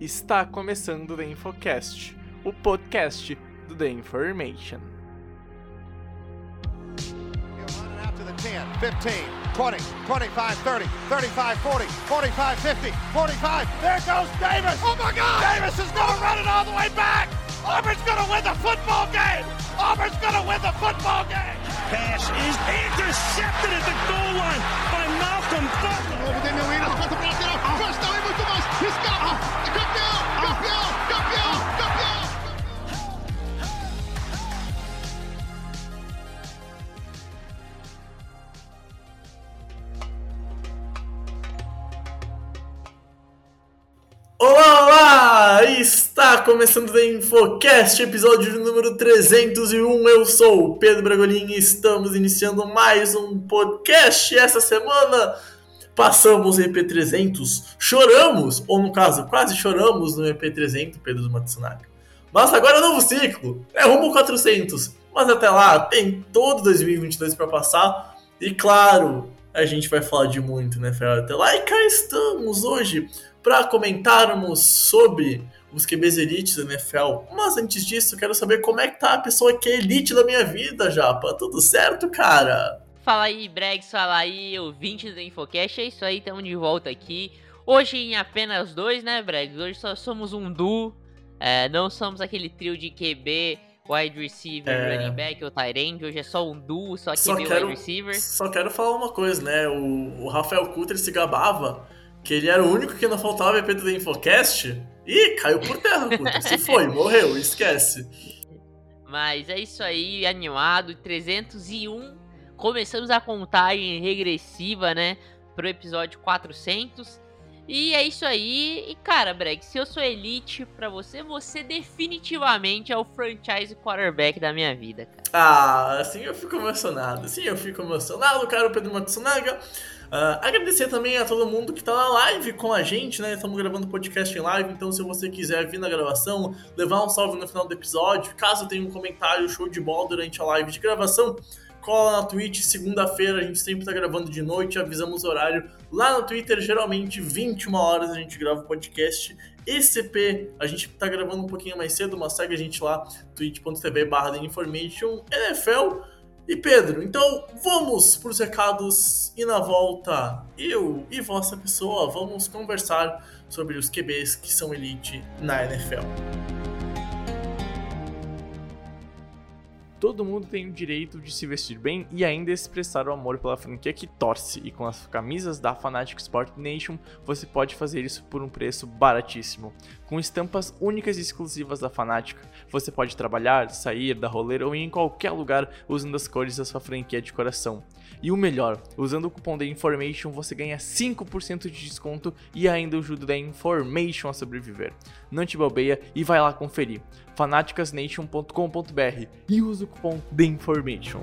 Está começando o The Infocast, o podcast do The Information. 10, 15, 20, 25, 30, 35, 40, 45, 50, 45. There goes Davis. Oh my God! Davis is going to run it all the way back. Auburn's going to win the football game. Auburn's going to win the football game. Pass is intercepted at the goal line by Malcolm Butler. Está começando o Infocast, episódio número 301. Eu sou o Pedro Bragolin e estamos iniciando mais um podcast. Essa semana passamos o EP300, choramos, ou no caso, quase choramos no EP300, Pedro do Matsunaga. Mas agora é novo ciclo, é rumo ao 400. Mas até lá, tem todo 2022 para passar. E claro, a gente vai falar de muito, né, Fel? Até lá, e cá estamos hoje para comentarmos sobre os QBs elites da NFL. Mas antes disso, eu quero saber como é que tá a pessoa que é elite da minha vida, Japa. Tudo certo, cara? Fala aí, Bregs, fala aí, ouvintes do Infocast, é isso aí, estamos de volta aqui. Hoje em apenas dois, né, Bregs? Hoje só somos um duo, é, não somos aquele trio de QB, wide receiver, É. running back ou tight end. Hoje é só um duo, só Só QB quero, wide receiver. só quero falar uma coisa, né? O, o Rafael Kutter se gabava que ele era o único que não faltava EP do Infocast. E caiu por terra, Kutter. Se foi, morreu, esquece. Mas é isso aí, animado, 301. Começamos a contagem regressiva, né, pro episódio 400. E é isso aí. E cara, Breg, se eu sou elite pra você, você definitivamente é o franchise quarterback da minha vida, cara. Ah, assim eu fico emocionado. Assim eu fico emocionado, cara, Pedro Matsunaga. Ah, agradecer também a todo mundo que tá na live com a gente, né? Estamos gravando podcast em live, então se você quiser vir na gravação, levar um salve no final do episódio, caso tenha um comentário show de bola durante a live de gravação, cola na Twitch, segunda-feira a gente sempre tá gravando de noite, avisamos o horário. Lá no Twitter, geralmente 21 horas a gente grava o podcast. ECP, a gente tá gravando um pouquinho mais cedo, mas segue a gente lá, twitch.tv barra Information NFL. E Pedro, então vamos para os recados e na volta eu e vossa pessoa vamos conversar sobre os QBs que são elite na NFL. Todo mundo tem o direito de se vestir bem e ainda expressar o amor pela franquia que torce, e com as camisas da Fanatic Sport Nation você pode fazer isso por um preço baratíssimo. Com estampas únicas e exclusivas da Fanatic, você pode trabalhar, sair, dar rolê ou ir em qualquer lugar usando as cores da sua franquia de coração. E o melhor, usando o cupom da Information você ganha 5% de desconto e ainda ajuda da Information a sobreviver. Não te bobeia e vai lá conferir fanaticasnation.com.br e usa o cupom The Information.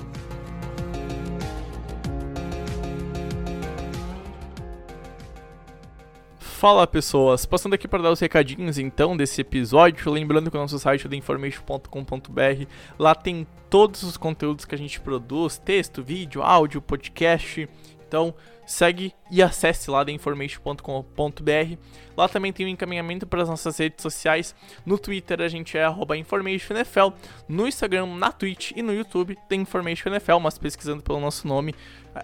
Fala pessoas, passando aqui para dar os recadinhos então desse episódio, lembrando que o nosso site é theinformation.com.br, lá tem todos os conteúdos que a gente produz, texto, vídeo, áudio, podcast, então segue e acesse lá theinformation.com.br. Lá também tem um encaminhamento para as nossas redes sociais. No Twitter a gente é arroba InformationNFL. No Instagram, na Twitch e no YouTube tem InformationNFL, mas pesquisando pelo nosso nome,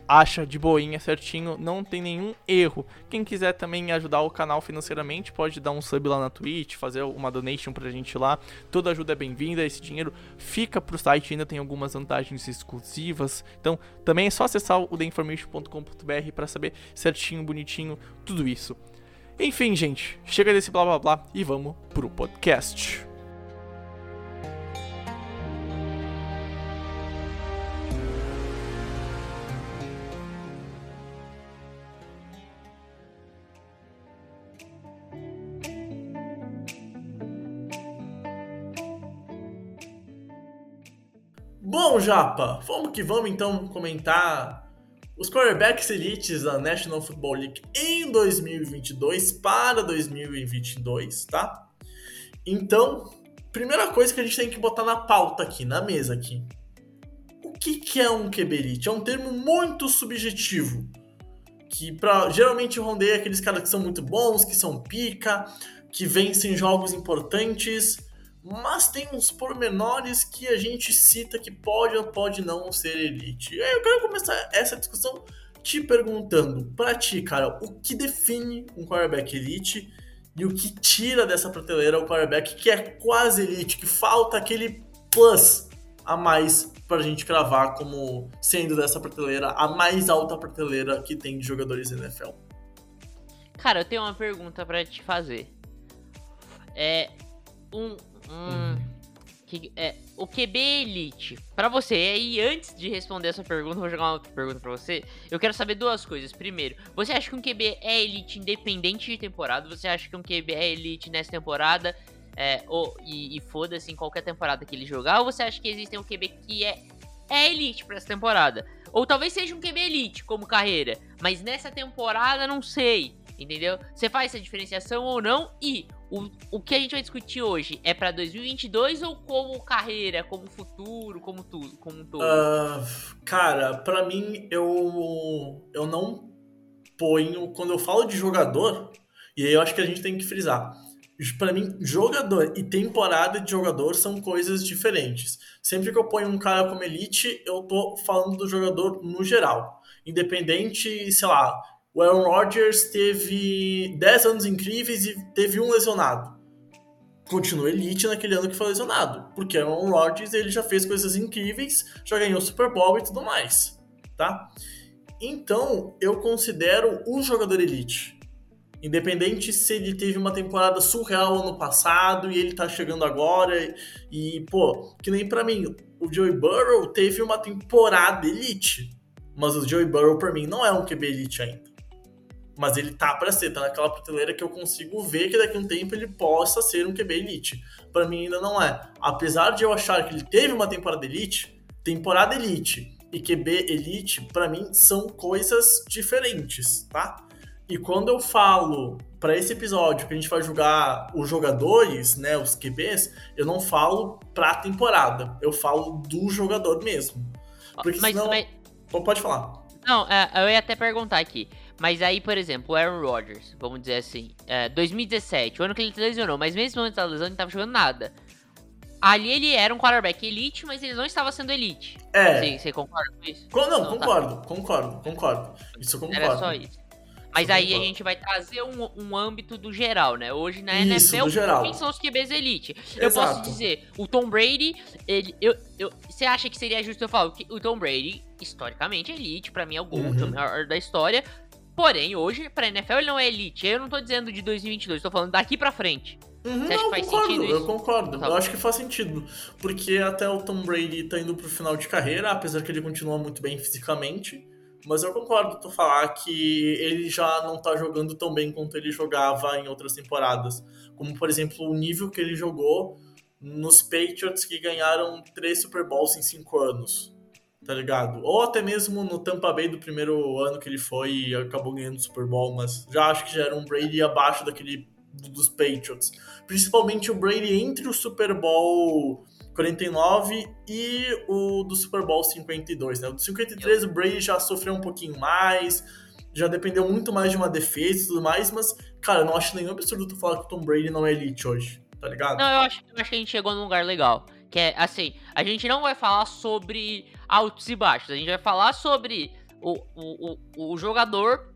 acha de boinha certinho, não tem nenhum erro. Quem quiser também ajudar o canal financeiramente, pode dar um sub lá na Twitch, fazer uma donation pra gente lá. Toda ajuda é bem-vinda, esse dinheiro fica pro site, ainda tem algumas vantagens exclusivas. Então, também é só acessar o theinformation.com.br para saber certinho, bonitinho, tudo isso. Enfim, gente, chega desse blá blá blá e vamos pro podcast. Bom, Japa, vamos que vamos então comentar os quarterbacks elites da National Football League em 2022 para 2022, tá? Então, primeira coisa que a gente tem que botar na pauta aqui, na mesa aqui. O que, que é um QB elite? É um termo muito subjetivo. Que pra, geralmente rondeia aqueles caras que são muito bons, que são pica, que vencem jogos importantes, mas tem uns pormenores que a gente cita que pode ou pode não ser elite. Eu quero começar essa discussão te perguntando, pra ti, cara, o que define um quarterback elite e o que tira dessa prateleira o quarterback que é quase elite, que falta aquele plus a mais pra gente cravar como sendo dessa prateleira a mais alta prateleira que tem de jogadores NFL. Cara, eu tenho uma pergunta pra te fazer. É um, um que, é, o QB Elite, pra você, e aí antes de responder essa pergunta, vou jogar uma outra pergunta pra você. Eu quero saber duas coisas. Primeiro, você acha que um QB é Elite independente de temporada? Você acha que um QB é Elite nessa temporada? É, ou, e, e foda-se em qualquer temporada que ele jogar? Ou você acha que existe um QB que é, é Elite pra essa temporada? Ou talvez seja um QB Elite como carreira, mas nessa temporada não sei. Entendeu? Você faz essa diferenciação ou não? E o, o que a gente vai discutir hoje é para 2022 ou como carreira, como futuro, como tudo, como todo? Uh, cara, para mim eu eu não ponho quando eu falo de jogador e aí eu acho que a gente tem que frisar. Para mim, jogador e temporada de jogador são coisas diferentes. Sempre que eu ponho um cara como elite, eu tô falando do jogador no geral. Independente, sei lá, o Aaron Rodgers teve 10 anos incríveis e teve um lesionado. Continua elite naquele ano que foi lesionado, porque Aaron Rodgers ele já fez coisas incríveis, já ganhou Super Bowl e tudo mais, tá? Então, eu considero um jogador elite. Independente se ele teve uma temporada surreal ano passado e ele tá chegando agora e, pô, que nem para mim, o Joey Burrow teve uma temporada elite, mas o Joey Burrow para mim não é um QB elite ainda mas ele tá para ser, tá naquela prateleira que eu consigo ver que daqui a um tempo ele possa ser um QB elite. Para mim ainda não é. Apesar de eu achar que ele teve uma temporada elite, temporada elite e QB elite, para mim são coisas diferentes, tá? E quando eu falo para esse episódio que a gente vai julgar os jogadores, né, os QBs, eu não falo pra temporada, eu falo do jogador mesmo. Porque mas, senão... Mas... Pode falar. Não, é, eu ia até perguntar aqui. Mas aí, por exemplo, o Aaron Rodgers, vamos dizer assim, é, 2017, o ano que ele lesionou, mas mesmo antes da lesão ele não estava jogando nada. Ali ele era um quarterback elite, mas ele não estava sendo elite. É. Você, você concorda com isso? não, não, concordo, tá. concordo, concordo. Isso eu concordo. Era só isso. Mas isso aí concordo. a gente vai trazer um, um âmbito do geral, né? Hoje na isso, NFL, geral. quem são os QBs elite? Exato. Eu posso dizer, o Tom Brady, ele, eu, eu, você acha que seria justo eu falar que o Tom Brady, historicamente, é elite, para mim é o GOAT, uhum. o maior da história, Porém, hoje, pra NFL ele não é elite. Eu não tô dizendo de 2022, tô falando daqui pra frente. Uhum, Você acha não, que faz concordo, sentido isso? Eu concordo, tá eu acho que faz sentido. Porque até o Tom Brady tá indo pro final de carreira, apesar que ele continua muito bem fisicamente. Mas eu concordo tu falar que ele já não tá jogando tão bem quanto ele jogava em outras temporadas. Como, por exemplo, o nível que ele jogou nos Patriots que ganharam três Super Bowls em cinco anos tá ligado? Ou até mesmo no Tampa Bay do primeiro ano que ele foi e acabou ganhando o Super Bowl, mas já acho que já era um Brady abaixo daquele dos Patriots. Principalmente o Brady entre o Super Bowl 49 e o do Super Bowl 52, né? O do 53 o Brady já sofreu um pouquinho mais, já dependeu muito mais de uma defesa e tudo mais, mas, cara, eu não acho nenhum absurdo tu falar que o Tom Brady não é elite hoje, tá ligado? Não, eu acho, eu acho que a gente chegou num lugar legal. Que é assim, a gente não vai falar sobre altos e baixos, a gente vai falar sobre o, o, o, o jogador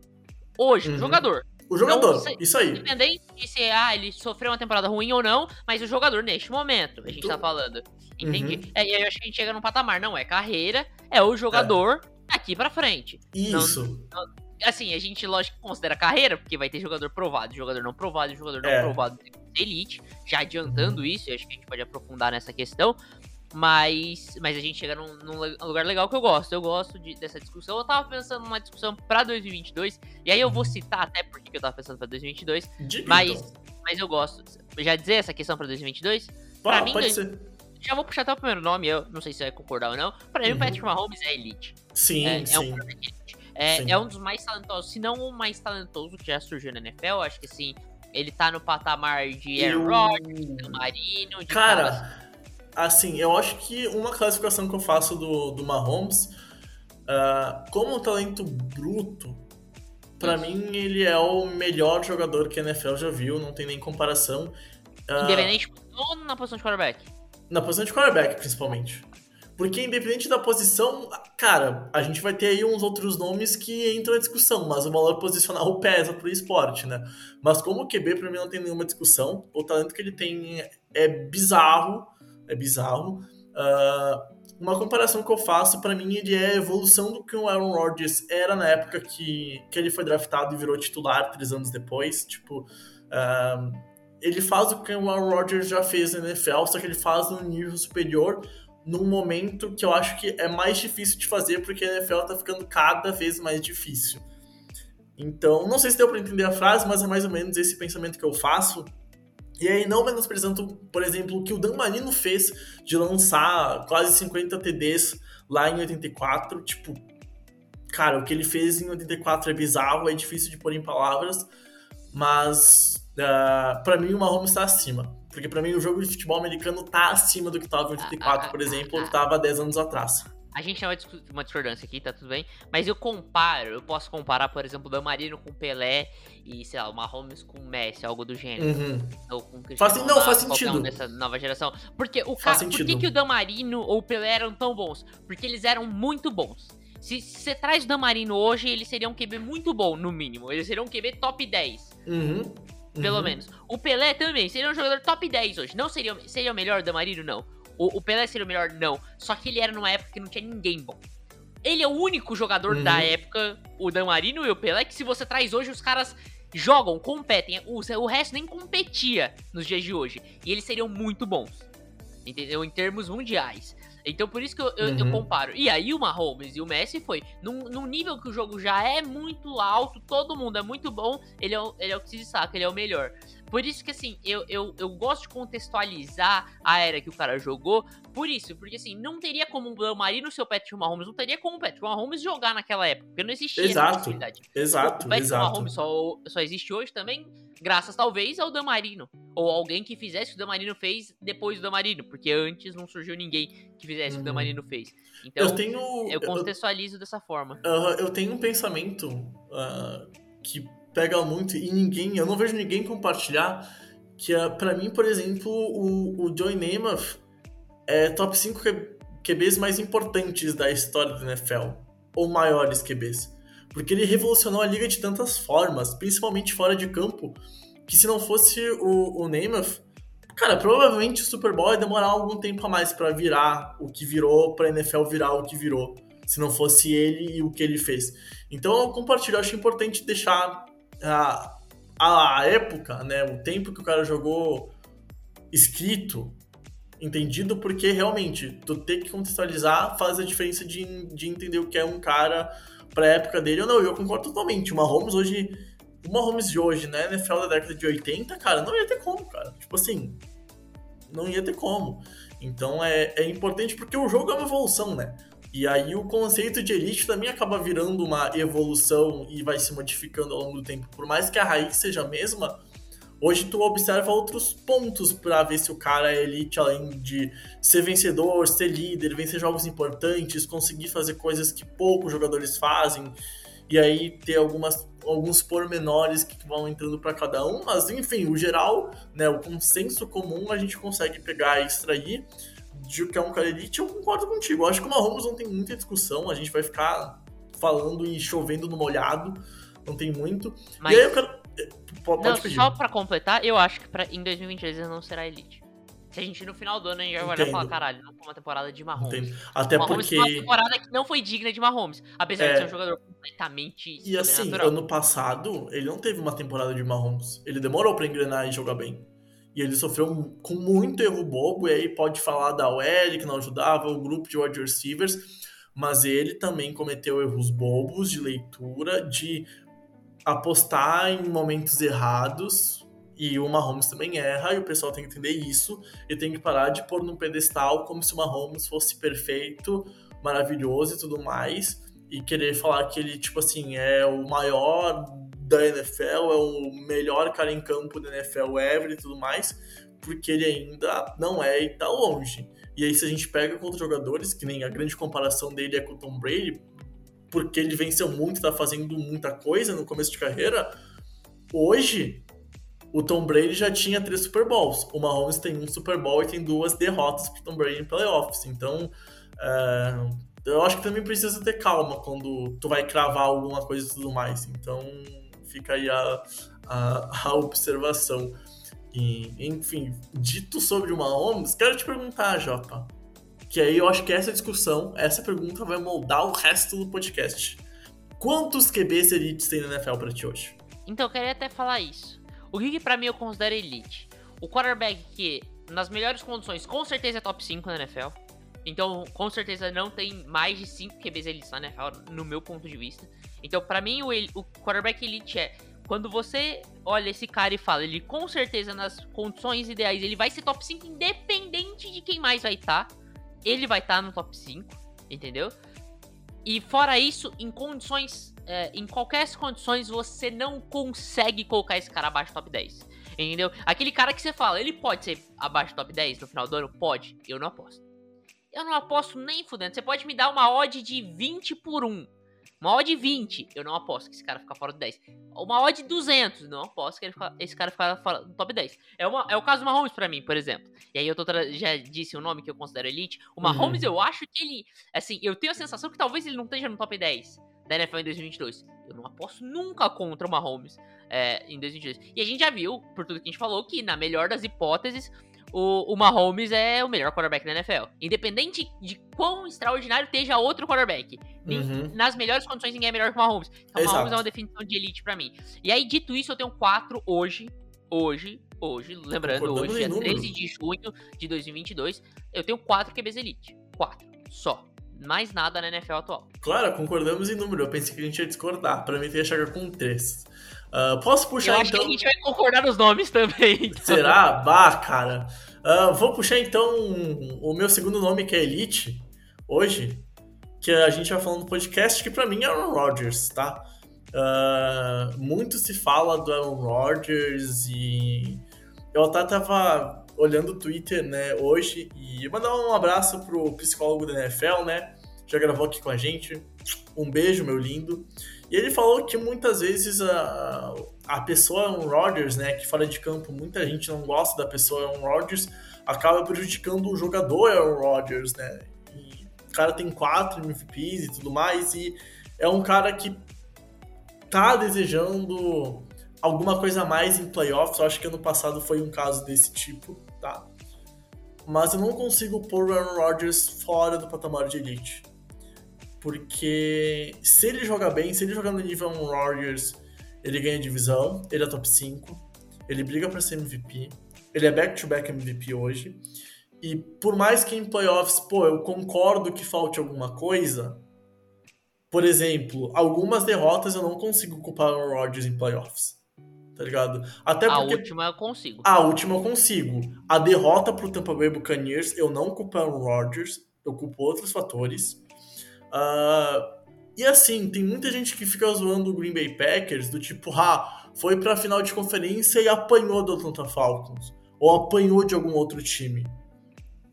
hoje, uhum. o jogador. O jogador, então, isso aí. Independente de se ah, ele sofreu uma temporada ruim ou não, mas o jogador neste momento, a gente tu... tá falando. Entendi. Uhum. É, e aí eu acho que a gente chega num patamar, não é carreira, é o jogador é. daqui pra frente. Isso. Não, não, assim, a gente, lógico, considera carreira, porque vai ter jogador provado, jogador não provado, jogador não é. provado elite, já adiantando uhum. isso, acho que a gente pode aprofundar nessa questão. Mas, mas a gente chega num, num lugar legal que eu gosto. Eu gosto de, dessa discussão. Eu tava pensando numa discussão pra 2022. E aí eu vou uhum. citar até porque eu tava pensando pra 2022. mas, então. mas eu gosto. Já dizer essa questão pra 2022? pra mim, pode ser. Já vou puxar até o primeiro nome. Eu não sei se você vai concordar ou não. Pra mim, uhum. o Patrick Mahomes é elite. Sim, é, sim. É um, é, é, um dos mais talentosos, se não o mais talentoso que já surgiu na NFL. Acho que sim ele tá no patamar de Aaron eu... De Marino, de Cara, assim, eu acho que uma classificação que eu faço do, do Mahomes, uh, como um talento bruto, Pra mim, ele é o melhor jogador que a NFL já viu, não tem nem comparação. Ah, Independente ou na posição de quarterback. na posição de quarterback, principalmente. Porque independente da posição, cara, a gente vai ter aí uns outros nomes que entram na discussão, mas o valor posicional pesa pro esporte, né? Mas como o QB, pra mim, não tem nenhuma discussão. O talento que ele tem é bizarro, é bizarro. Ah, uma comparação que eu faço, pra mim, ele é a evolução do que o Aaron Rodgers era na época que, que ele foi draftado e virou titular três anos depois. Tipo, ah, ele faz o que o Aaron Rodgers já fez na NFL, só que ele faz num nível superior, num momento que eu acho que é mais difícil de fazer, porque a NFL tá ficando cada vez mais difícil. Então, não sei se deu pra entender a frase, mas é mais ou menos esse pensamento que eu faço. E aí, não menosprezando, por exemplo, o que o Dan Marino fez de lançar quase 50 TDs lá em 84. Tipo, cara, o que ele fez em 84 é bizarro, é difícil de pôr em palavras, mas uh, para mim o Mahomes tá acima. Porque pra mim o jogo de futebol americano tá acima do que tava em 84, por exemplo, ou que tava 10 anos atrás. A gente tem uma, discordância aqui, tá tudo bem. Mas eu comparo, eu posso comparar, por exemplo, o Damarino com o Pelé e, sei lá, o Mahomes com o Messi, algo do gênero. Uhum. Ou com Faz não, faz Ronaldo, sentido. Um dessa nova geração. Porque o Faz cara, por que, que o Damarino ou o Pelé eram tão bons? Porque eles eram muito bons. Se se você traz o Damarino hoje, ele seria um QB muito bom, no mínimo. Ele seria um QB top 10, Uhum. Pelo Uhum. menos. O Pelé também seria um jogador top 10 hoje. Não seria, seria o melhor Damarino? Não. O, o Pelé seria o melhor? Não. Só que ele era numa época que não tinha ninguém bom. Ele é o único jogador Uhum. da época, o Damarino e o Pelé, que se você traz hoje, os caras jogam, competem. O, o resto nem competia nos dias de hoje. E eles seriam muito bons. Entendeu? Em termos mundiais. Então por isso que eu, eu, eu Uhum. comparo. E aí o Mahomes e o Messi foi num, num nível que o jogo já é muito alto, todo mundo é muito bom, ele é, o- ele é o que se destaca, ele é o melhor. Por isso que assim, eu, eu, eu gosto de contextualizar a era que o cara jogou. Por isso, porque assim, não teria como o Marino ser o Patrick Mahomes, não teria como o Patrick Mahomes jogar naquela época, porque não existia essa Exato. possibilidade. Exato, o Patrick exato. Mahomes só, só existe hoje também, graças talvez ao Damarino. Ou alguém que fizesse o que o Damarino fez depois do Damarino, porque antes não surgiu ninguém que fizesse o que o Uhum. Damarino fez. Então, eu tenho. eu eu- contextualizo dessa forma. Aham, eu tenho um pensamento ah, que pega muito e ninguém, eu não vejo ninguém compartilhar, que é, pra mim, por exemplo, o, o Joey Namath é top 5 Q- QBs mais importantes da história do NFL, ou maiores QBs. Porque ele revolucionou a liga de tantas formas, principalmente fora de campo, que se não fosse o, o Namath, cara, provavelmente o Super Bowl ia demorar algum tempo a mais pra virar o que virou, pra NFL virar o que virou se não fosse ele e o que ele fez. Então eu compartilho, acho importante deixar a, a época, né, o tempo que o cara jogou escrito, entendido, porque realmente tu ter que contextualizar faz a diferença de, de entender o que é um cara pra época dele ou não. Eu concordo totalmente. O Mahomes hoje, o Mahomes de hoje, né, NFL da década de 80, cara, não ia ter como, cara. Tipo assim, não ia ter como. Então é, é importante porque o jogo é uma evolução, né? E aí o conceito de elite também acaba virando uma evolução e vai se modificando ao longo do tempo. Por mais que a raiz seja a mesma, hoje tu observa outros pontos pra ver se o cara é elite, além de ser vencedor, ser líder, vencer jogos importantes, conseguir fazer coisas que poucos jogadores fazem. E aí ter algumas, alguns pormenores que vão entrando pra cada um, mas enfim, o geral, né, o consenso comum a gente consegue pegar e extrair de que é um cara elite, eu concordo contigo. Eu acho que o Mahomes não tem muita discussão, a gente vai ficar falando e chovendo no molhado, não tem muito. Mas, E aí eu quero. eh, Pode, não, pedir. só pra completar, eu acho que pra, em 2023 ele não será elite. Se a gente no final do ano a gente vai olhar e falar, caralho, não foi uma temporada de Mahomes. Entendo. Até Mahomes porque. foi uma temporada que não foi digna de Mahomes. Apesar É. de ser um jogador completamente E assim, ano passado, ele não teve uma temporada de Mahomes. Ele demorou pra engrenar e jogar bem. E ele sofreu com muito erro bobo, e aí pode falar da OL, que não ajudava, o grupo de wide receivers, mas ele também cometeu erros bobos de leitura, de apostar em momentos errados, e o Mahomes também erra, e o pessoal tem que entender isso, e tem que parar de pôr num pedestal como se o Mahomes fosse perfeito, maravilhoso e tudo mais, e querer falar que ele, tipo assim, é o maior da NFL, é o melhor cara em campo da NFL ever e tudo mais, porque ele ainda não é e tá longe. E aí, se a gente pega outros jogadores, que nem a grande comparação dele é com o Tom Brady, porque ele venceu muito, tá fazendo muita coisa no começo de carreira. Hoje, o Tom Brady já tinha três Super Bowls. O Mahomes tem um Super Bowl e tem duas derrotas pro Tom Brady em playoffs. Então, é, eu acho que também precisa ter calma quando tu vai cravar alguma coisa e tudo mais. Então, fica aí a, a, a observação. E, enfim, dito sobre o Mahomes, quero te perguntar, Jota. Que aí eu acho que essa discussão, essa pergunta vai moldar o resto do podcast. Quantos QBs elites tem na NFL pra ti hoje? Então, eu queria até falar isso. O que, pra mim eu considero elite? O quarterback que, nas melhores condições, com certeza é top 5 na NFL. Então, com certeza não tem mais de 5 QBs elites na NFL, no meu ponto de vista. Então, pra mim, o, o quarterback elite é quando você olha esse cara e fala, ele com certeza nas condições ideais, ele vai ser top 5 independente de quem mais vai estar. Ele vai estar no top 5, entendeu? E fora isso, em condições, é, em qualquer condições, você não consegue colocar esse cara abaixo do top 10. Entendeu? Aquele cara que você fala, ele pode ser abaixo do top 10 no final do ano? Pode. Eu não aposto. Eu não aposto nem fudendo. Você pode me dar uma odd de 20 por 1. Uma odd 20, eu não aposto que esse cara fica fora do 10. Uma odd 200, não aposto que fica- esse cara fica fora do top 10. É, uma, é o caso do Mahomes pra mim, por exemplo. E aí eu tô já disse o nome que eu considero elite. O Mahomes, eu acho que ele. Assim, eu tenho a sensação que talvez ele não esteja no top 10 da NFL em 2022. Eu não aposto nunca contra o Mahomes é, em 2022. E a gente já viu, por tudo que a gente falou, que na melhor das hipóteses, o, o Mahomes é o melhor quarterback da NFL. Independente de quão extraordinário esteja outro quarterback. Uhum. Nas melhores condições, ninguém é melhor que o Mahomes. Então, Exato. Mahomes é uma definição de elite pra mim. E aí, dito isso, eu tenho quatro hoje. Hoje, hoje, lembrando, hoje é número. 13 de junho de 2022. Eu tenho quatro QBs elite. Quatro. Só. Mais nada na NFL atual. Claro, concordamos em número. Eu pensei que a gente ia discordar. Pra mim, ia chegar com três. Ah, posso Eu puxar acho então? que a gente vai concordar nos nomes também. então. Será? Bah, cara. Ah, vou puxar então o meu segundo nome, que é Elite, hoje, que a gente vai falando no podcast, que pra mim é Aaron Rodgers, tá? Ah, muito se fala do Aaron Rodgers e eu até tava olhando o Twitter, né, hoje e mandar um abraço pro psicólogo da NFL, né? Já gravou aqui com a gente. Um beijo, meu lindo. E ele falou que muitas vezes a, a pessoa Aaron Rodgers, né, que fora de campo muita gente não gosta da pessoa Aaron Rodgers, acaba prejudicando o jogador Aaron Rodgers, né? E o cara tem quatro MVPs e tudo mais, e é um cara que tá desejando alguma coisa a mais em playoffs. Eu acho que ano passado foi um caso desse tipo, tá? Mas eu não consigo pôr o Aaron Rodgers fora do patamar de elite. Porque se ele jogar bem, se ele jogar no nível Aaron Rodgers, ele ganha divisão, ele é top 5, ele briga pra ser MVP, ele é back-to-back MVP hoje. E por mais que em playoffs, pô, eu concordo que falte alguma coisa. Por exemplo, algumas derrotas eu não consigo culpar o Rodgers em playoffs. Tá ligado? Até A porque última eu consigo. a última eu consigo. A derrota pro Tampa Bay Buccaneers, eu não culpo Aaron Rodgers, eu culpo outros fatores. Ah, e assim, tem muita gente que fica zoando o Green Bay Packers do tipo, ah, foi pra final de conferência e apanhou do Atlanta Falcons. Ou apanhou de algum outro time.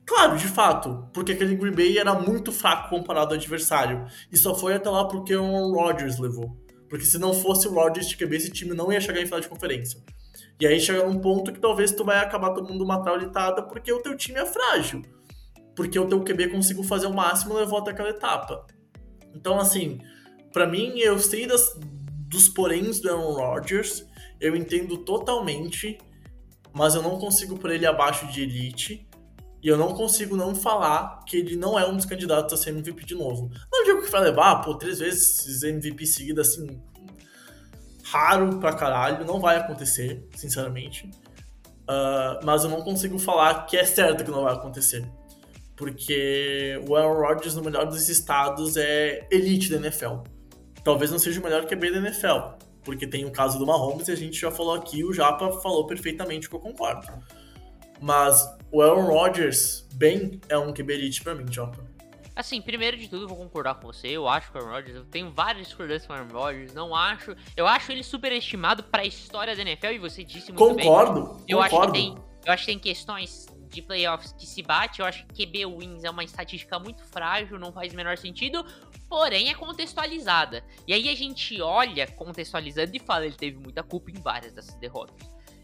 Claro, de fato, porque aquele Green Bay era muito fraco comparado ao adversário. E só foi até lá porque o Rodgers levou. Porque se não fosse o Rodgers de esse time não ia chegar em final de conferência. E aí chega num ponto que talvez tu vai acabar tomando uma traulitada porque o teu time é frágil. Porque o teu QB conseguiu fazer o máximo e levou até aquela etapa. Então, assim, pra mim, eu sei das, dos poréns do Aaron Rodgers, eu entendo totalmente, mas eu não consigo por ele abaixo de elite. E eu não consigo não falar que ele não é um dos candidatos a ser MVP de novo. Não digo que vai levar, pô, três vezes MVP seguida, assim, raro pra caralho, não vai acontecer, sinceramente. Ah, mas eu não consigo falar que é certo que não vai acontecer. Porque o Aaron Rodgers, no melhor dos estados, é elite da NFL. Talvez não seja o melhor QB da NFL. Porque tem o caso do Mahomes e a gente já falou aqui, o Japa falou perfeitamente que eu concordo. Mas o Aaron Rodgers, bem, é um QB elite pra mim, Japa. Assim, primeiro de tudo, eu vou concordar com você. Eu acho que o Aaron Rodgers, eu tenho várias discordâncias com o Aaron Rodgers. Não acho. Eu acho ele superestimado pra história da NFL e você disse muito bem. Concordo, Eu acho, que concordo. tem, eu acho que tem questões de playoffs que se bate. Eu acho que QB wins é uma estatística muito frágil, não faz o menor sentido, porém é contextualizada. E aí a gente olha contextualizando e fala, ele teve muita culpa em várias dessas derrotas.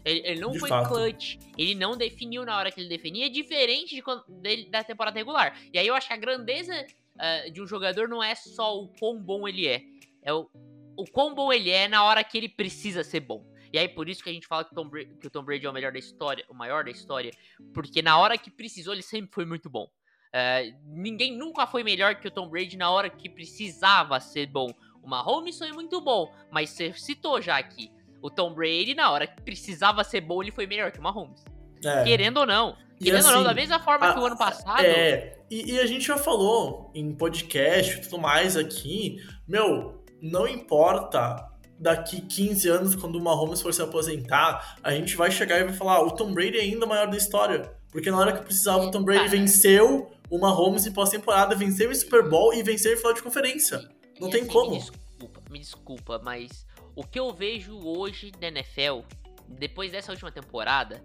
Ele, ele não De foi fato. clutch, ele não definiu na hora que ele definia, diferente de quando- dele- da temporada regular. E aí eu acho que a grandeza ah, de um jogador não é só o quão bom ele é, é o, o quão bom ele é na hora que ele precisa ser bom. E aí por isso que a gente fala que, o Tom Brady, que o Tom Brady é o melhor da história, o maior da história, porque na hora que precisou ele sempre foi muito bom. É, ninguém nunca foi melhor que o Tom Brady na hora que precisava ser bom. O Mahomes foi muito bom, mas você citou já aqui. O Tom Brady, na hora que precisava ser bom, ele foi melhor que o Mahomes. É. Querendo ou não. E Querendo ou não, assim, da mesma forma a- que o ano passado. É, e, e a gente já falou em podcast e tudo mais aqui, meu, não importa daqui 15 anos, quando o Mahomes for se aposentar, a gente vai chegar e vai falar, "Ah, o Tom Brady é ainda o maior da história. Porque na hora que precisava, o Tom Brady Cara. venceu o Mahomes em pós-temporada, venceu o Super Bowl e venceu em final de conferência. Não E tem assim, como. Me desculpa, me desculpa, mas o que eu vejo hoje da NFL, depois dessa última temporada,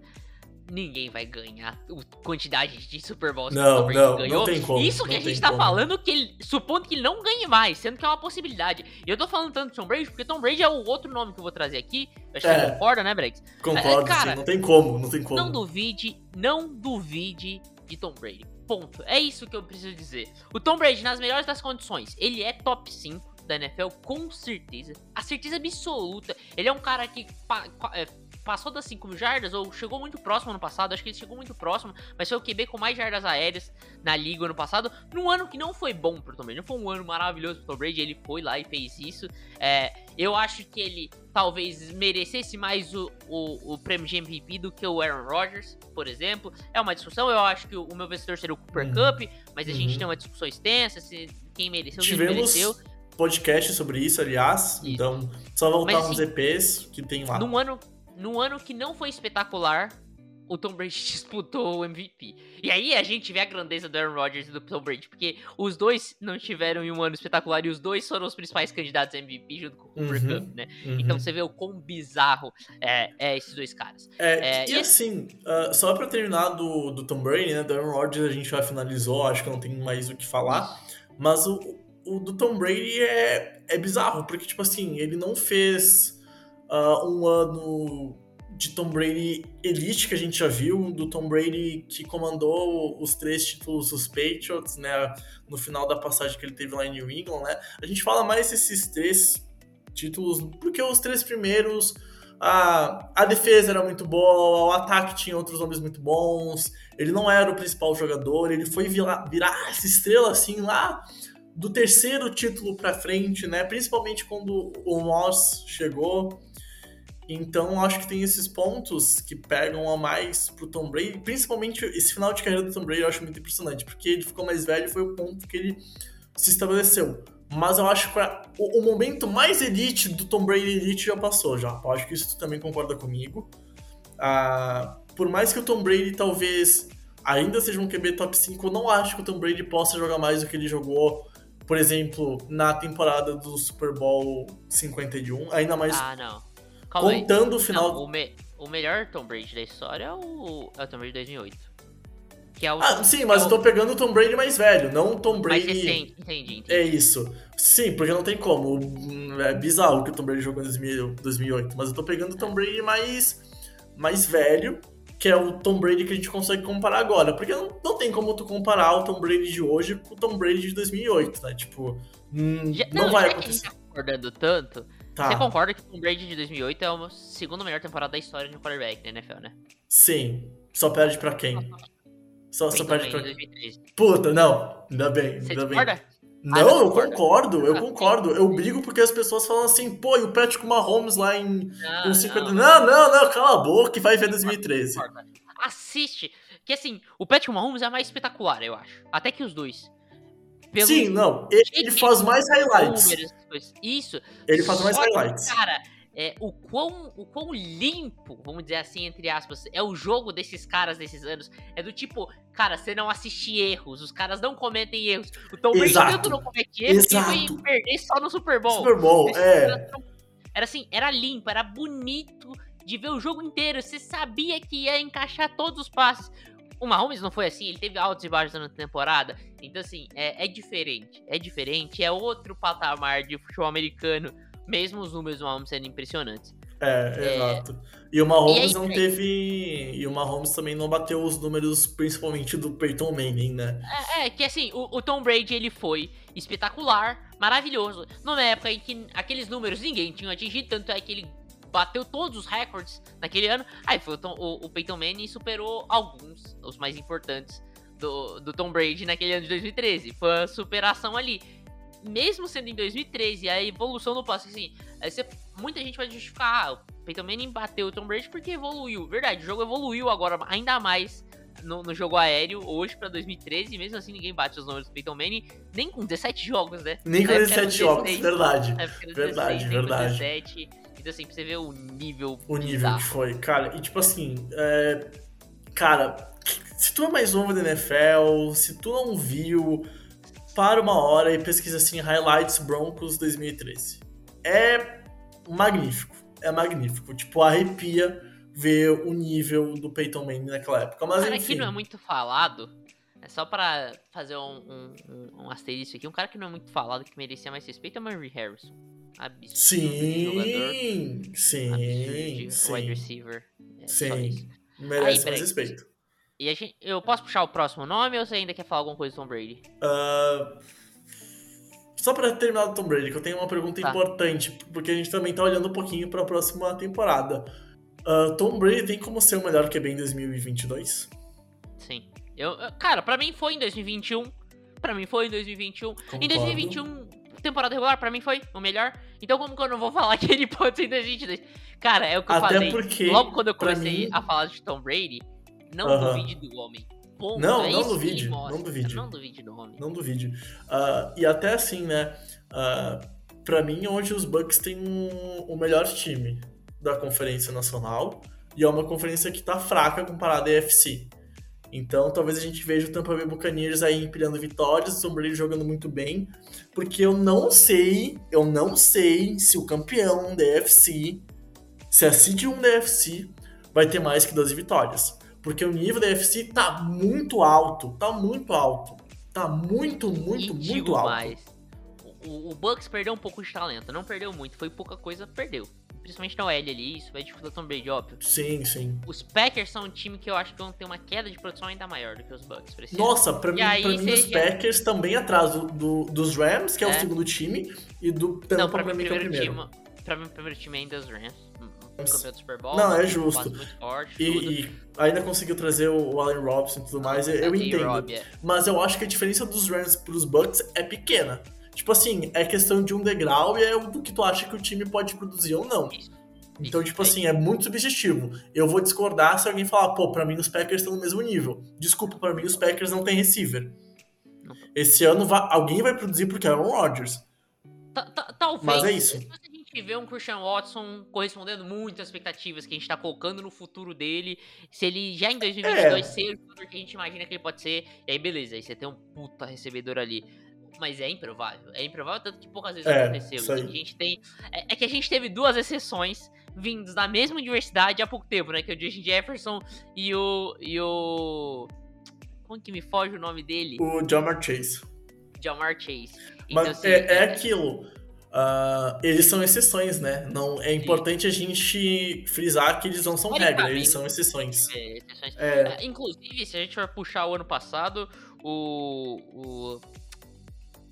ninguém vai ganhar a quantidade de Super Bowls que o Não, Tom Brady não, não ganhou. tem como, Isso que não a gente tá como. falando, que ele, supondo que ele não ganhe mais, sendo que é uma possibilidade. E eu tô falando tanto de Tom Brady, porque Tom Brady é o outro nome que eu vou trazer aqui. Eu acho que É. você concorda, né, Brex? Concordo, É, cara, sim, não tem como, não tem como. Não duvide, não duvide de Tom Brady. Ponto. É isso que eu preciso dizer. O Tom Brady, nas melhores das condições, ele é top 5 da NFL, com certeza. A certeza absoluta. Ele é um cara que é, passou das 5 mil jardas, ou chegou muito próximo ano passado. Acho que ele chegou muito próximo, mas foi o QB com mais jardas aéreas na liga ano passado. Num ano que não foi bom pro Tom Brady. Não foi um ano maravilhoso pro Tom Brady. Ele foi lá e fez isso. É, eu acho que ele talvez merecesse mais o, o, o prêmio de MVP do que o Aaron Rodgers, por exemplo. É uma discussão, eu acho que o, o meu vencedor seria o Cooper Uhum. Cup, mas a gente Uhum. tem uma discussão extensa, se quem mereceu, quem Tivemos mereceu. podcast sobre isso, aliás, Isso. então só voltar Mas, uns assim, EPs que tem lá. Num ano, num ano que não foi espetacular, o Tom Brady disputou o MVP. E aí a gente vê a grandeza do Aaron Rodgers e do Tom Brady, porque os dois não tiveram em um ano espetacular e os dois foram os principais candidatos a MVP junto com o Cooper Uhum. Cup, né? Uhum. Então você vê o quão bizarro é, é esses dois caras. É, É, e e- assim, ah, só pra terminar do, do Tom Brady, né? Do Aaron Rodgers a gente já finalizou, acho que não tem mais o que falar. Mas o, o do Tom Brady é, é bizarro, porque, tipo assim, ele não fez ah, um ano de Tom Brady elite que a gente já viu, do Tom Brady que comandou os três títulos dos Patriots, né? No final da passagem que ele teve lá em New England, né? A gente fala mais desses três títulos, porque os três primeiros a, a defesa era muito boa, o ataque tinha outros nomes muito bons, ele não era o principal jogador, ele foi virar, virar essa estrela assim lá do terceiro título pra frente, né? Principalmente quando o Moss chegou. Então acho que tem esses pontos que pegam a mais pro Tom Brady, principalmente esse final de carreira do Tom Brady eu acho muito impressionante, porque ele ficou mais velho e foi o ponto que ele se estabeleceu. Mas eu acho que o, o momento mais elite do Tom Brady elite já passou já. Eu acho que isso tu também concorda comigo. Ah, por mais que o Tom Brady talvez ainda seja um QB top 5, eu não acho que o Tom Brady possa jogar mais do que ele jogou, por exemplo, na temporada do Super Bowl 51. Ainda mais Ah, não. Calma aí. contando o Não, final. o, me- o melhor Tom Brady da história é o, é o Tom Brady de 2008. Que é o Ah, sim, mas é eu o tô pegando o Tom Brady mais velho, não o Tom mais Brady. recente. Entendi, entendi. É isso. Sim, porque não tem como. É bizarro que o Tom Brady jogou em 2000 2008. Mas eu tô pegando o Tom Brady mais, mais velho, que é o Tom Brady que a gente consegue comparar agora. Porque não, não tem como tu comparar o Tom Brady de hoje com o Tom Brady de 2008, né? Tipo, hum, Já- não, vai já a gente acontecer. tá concordando tanto, Tá, você concorda que o Tom Brady de 2008 é a segunda melhor temporada da história de um quarterback na NFL, né? sim. Só perde pra quem? Só, só perde pra em quem? 2013. Puta, não. Ainda bem, ainda bem. Não, Ah, não eu concordo, eu Ah, concordo. Eu brigo porque as pessoas falam assim, pô, e o Patrick Mahomes lá em Não, com 50... não, Não, não, não, cala a boca e vai ver 2013. concorda. Assiste. Que assim, o Patrick Mahomes é mais espetacular, eu acho. Até que os dois. Pelo Sim, não, ele, ele faz mais highlights. números. Isso. Ele faz mais highlights. Cara, é, o, quão, o quão limpo, vamos dizer assim, entre aspas, é o jogo desses caras desses anos. É do tipo, cara, você não assiste erros, os caras não cometem erros. O Tom Brady tanto não comete erros que Exato. foi perder só no Super Bowl. Super Bowl, é. Era assim, era limpo, era bonito de ver o jogo inteiro. Você sabia que ia encaixar todos os passes. O Mahomes não foi assim, ele teve altos e baixos na temporada. Então, assim, é, é diferente. É diferente, é outro patamar de futebol americano, mesmo os números do Mahomes sendo impressionantes. É, É. exato. E o Mahomes E aí, não teve. E o Mahomes também não bateu os números, principalmente do Peyton Manning, né? É, é, que assim, o, o Tom Brady ele foi espetacular, maravilhoso. Numa época em que aqueles números ninguém tinha atingido, tanto é que ele bateu todos os recordes naquele ano. Aí foi o, Tom, o, o Peyton Manning e superou alguns, os mais importantes, do, do Tom Brady naquele ano de 2013. Foi a superação ali. Mesmo sendo em 2013, a evolução do passe, assim, você- muita gente vai justificar, ah, o Peyton Manning bateu o Tom Brady porque evoluiu. Verdade, o jogo evoluiu agora ainda mais no, no jogo aéreo hoje pra 2013, e mesmo assim ninguém bate os números do Peyton Manning, nem com 17 jogos, né? Nem com Na época era 17 jogos, 16, verdade. era Verdade, 16, nem com verdade. 17. Assim, pra você ver o nível O nível bizarro. que foi. Cara, e tipo assim, é, cara, se tu é mais novo da NFL, se tu não viu, para uma hora e pesquisa assim, Highlights Broncos 2013. É magnífico, é magnífico. Tipo, arrepia ver o nível do Peyton Manning naquela época. Mas cara enfim, que não é muito falado, é só pra fazer um, um, um, um asterisco aqui, um cara que não é muito falado, que merecia mais respeito é o Murray Harrison. Absurdo de jogador. sim, Absurdo sim, de wide sim, receiver. É, sim. Merece Aí, mais respeito. E a gente, eu posso puxar o próximo nome ou você ainda quer falar alguma coisa do Tom Brady? Ah, Só pra terminar do Tom Brady, que eu tenho uma pergunta Tá. importante, porque a gente também tá olhando um pouquinho pra próxima temporada. Ah, Tom Brady tem como ser o melhor QB em 2022? Sim. Eu, cara, pra mim foi em 2021. Pra mim foi em 2021. Em Concordo. 2021, temporada regular, pra mim foi o melhor. Então como que eu não vou falar que ele pode ser em 2022? Cara, é o que eu Até falei. porque, Logo quando eu comecei mim- a falar de Tom Brady, não Aham. duvide do homem. Ponto. Não, é não duvide, não duvide. Não duvide do homem. Não duvide. Ah, e até assim, né? ah, pra mim, hoje os Bucks têm um- o melhor time da Conferência Nacional. E é uma conferência que tá fraca comparada à AFC. Então, talvez a gente veja o Tampa Bay Buccaneers aí empilhando vitórias, o Tom Brady jogando muito bem, porque eu não sei, eu não sei se o campeão da AFC, se a seed 1 da AFC vai ter mais que 12 vitórias. Porque o nível da AFC tá muito alto, tá muito alto. Tá muito, muito, E muito alto. mais. O, o Bucks perdeu um pouco de talento. Não perdeu muito, foi pouca coisa, perdeu. Principalmente na OL ali, isso vai dificultar o Tom Brady, óbvio. Sim, sim. Os Packers são um time que eu acho que vão ter uma queda de produção ainda maior do que os Bucks. Precisa. Nossa, pra mim, aí pra mim os seja- Packers também atrás do, do- dos Rams, que é, o É. segundo time, e do Tampa não, pra mim, o que é o primeiro time. Pra mim, o primeiro time ainda é os Rams. Campeão do Super Bowl. Não, é justo. forte. E, e ainda conseguiu trazer o Allen Robinson e tudo mais, eu, eu A entendo. J-Rob, é. Mas eu acho que a diferença dos Rams pros Bucks é pequena. Tipo assim, é questão de um degrau e é o do que tu acha que o time pode produzir ou não. Então, tipo assim, é muito subjetivo. Eu vou discordar se alguém falar, pô, pra mim os Packers estão no mesmo nível. Desculpa, pra mim os Packers não têm receiver. Esse ano alguém vai produzir porque é Aaron Rodgers. Ta- ta- Talvez. Mas é isso. Se a gente vê um Christian Watson correspondendo muito às expectativas que a gente tá colocando no futuro dele, se ele já em 2022 É. ser o que a gente imagina que ele pode ser, e aí beleza, aí você tem um puta recebedor ali. Mas é improvável. É improvável tanto que poucas vezes É, aconteceu. isso. A gente tem. É, é que a gente teve duas exceções vindos da mesma universidade há pouco tempo, né? Que é o Justin Jefferson e o. e o. Como que me foge o nome dele? O Jamar Chase. Jamar Chase. Mas assim, é, é aquilo. ah, eles são exceções, né? Não, é importante a gente frisar que eles não são regra, eles são exceções. é, exceções. É, É, Inclusive, se a gente for puxar o ano passado, o. O,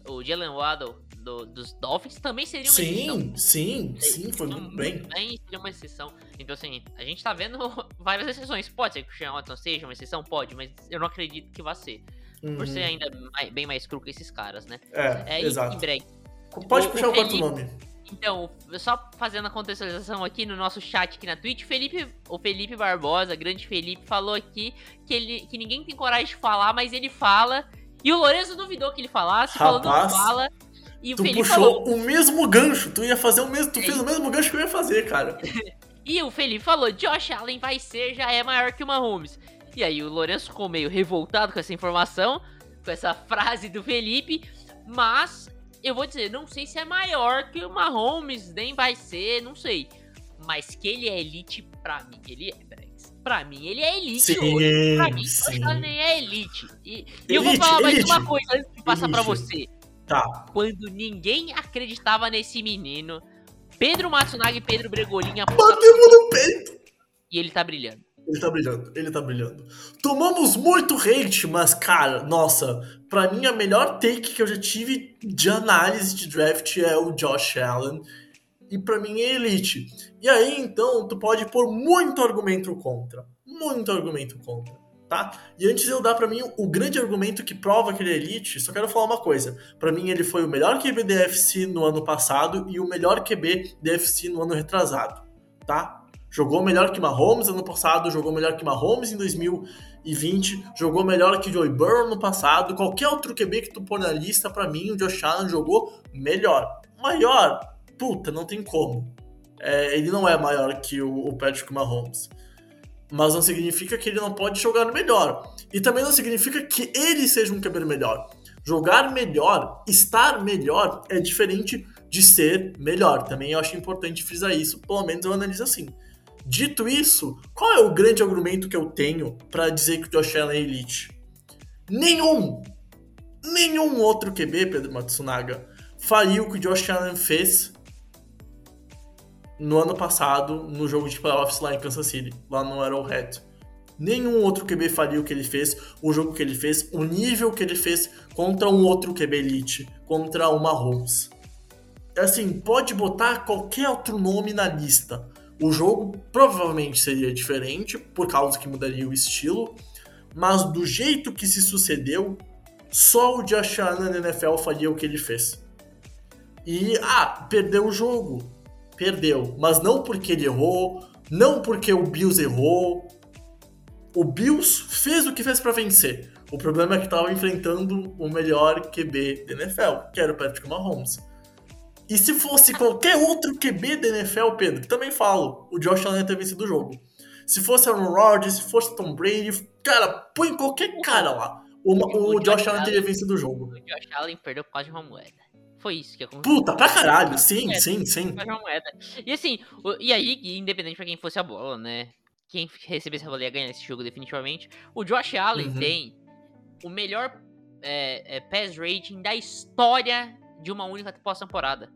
o Jalen Waddle do- dos Dolphins também seria uma exceção. sim, sim, sim, foi muito bem. seria uma exceção. Então, assim, a gente tá vendo várias exceções. Pode ser que o Christian Watson seja uma exceção? Pode, mas eu não acredito que vá ser. Uhum. Por ser ainda mai- bem mais cru que esses caras, né? É, É, exato. breve. Pode o- puxar o o quarto nome. Então, só fazendo a contextualização aqui no nosso chat aqui na Twitch, o Felipe, o Felipe Barbosa, grande Felipe, falou aqui que, ele, que ninguém tem coragem de falar, mas ele fala. E o Lourenço duvidou que ele falasse, falou não Rapaz, fala. E o Tu Felipe puxou falou. o mesmo gancho, tu ia fazer o mesmo, tu fez o mesmo gancho que eu ia fazer, cara. E o Felipe falou: Josh Allen vai ser, já é maior que o Mahomes. E aí o Lourenço ficou meio revoltado com essa informação, com essa frase do Felipe, mas eu vou dizer, não sei se é maior que o Mahomes, nem vai ser, não sei. Mas que ele é elite pra mim, ele é. Pra mim, ele é elite Sim, hoje. Pra mim, Allen é elite. E, e eu vou Elite, falar mais elite. uma coisa antes de passar pra Elite. você. Tá. Quando ninguém acreditava nesse menino, Pedro Matsunaga e Pedro Bregolin apontaram Batemos no peito. e ele tá brilhando. Ele tá brilhando, ele tá brilhando. Tomamos muito hate, mas, cara, nossa, pra mim a melhor take que eu já tive de análise de draft é o Josh Allen. E pra mim é elite. E aí, então, tu pode pôr muito argumento contra. Muito argumento contra, tá? E antes de eu dar pra mim o grande argumento que prova que ele é elite, só quero falar uma coisa. Pra mim, ele foi o melhor QB DFC no ano passado e o melhor QB DFC no ano retrasado, tá? Jogou melhor que Mahomes ano passado, jogou melhor que Mahomes em 2020, jogou melhor que Joey Burrow no passado. Qualquer outro QB que tu pôr na lista, pra mim, o Josh Allen jogou melhor. Maior, puta, não tem como. É, ele não é maior que o, o Patrick Mahomes. Mas não significa que ele não pode jogar melhor. E também não significa que ele seja um QB melhor. Jogar melhor, estar melhor, é diferente de ser melhor. Também eu acho importante frisar isso, pelo menos eu analiso assim. Dito isso, qual é o grande argumento que eu tenho pra dizer que o Josh Allen é elite? Nenhum! Nenhum outro QB, Pedro Matsunaga, faria o que o Josh Allen fez no ano passado, no jogo de playoffs lá em Kansas City, lá no Arrowhead. Nenhum outro QB faria o que ele fez, o jogo que ele fez, o nível que ele fez contra um outro QB elite, contra o Mahomes. Assim, pode botar qualquer outro nome na lista. O jogo provavelmente seria diferente, por causa que mudaria o estilo, mas do jeito que se sucedeu, só o Josh Allen na NFL faria o que ele fez. E, ah, perdeu o jogo. Perdeu. Mas não porque ele errou, não porque o Bills errou. O Bills fez o que fez pra vencer. O problema é que tava enfrentando o melhor QB da NFL, que era o Patrick Mahomes. E se fosse qualquer outro QB da NFL, Pedro, também falo, o Josh Allen ter vencido o jogo. Se fosse Aaron Rodgers, se fosse Tom Brady, cara, põe qualquer cara lá. O, o, O Josh Allen teria vencido o jogo. O Josh Allen perdeu por causa de uma moeda. Foi isso que aconteceu. Puta, pra caralho, sim, sim, sim. De uma moeda. E assim, e aí, independente pra quem fosse a bola, né? Quem recebesse a bola ia ganhar esse jogo definitivamente. O Josh Allen Uhum. tem o melhor é, é, pass rating da história de uma única pós-temporada.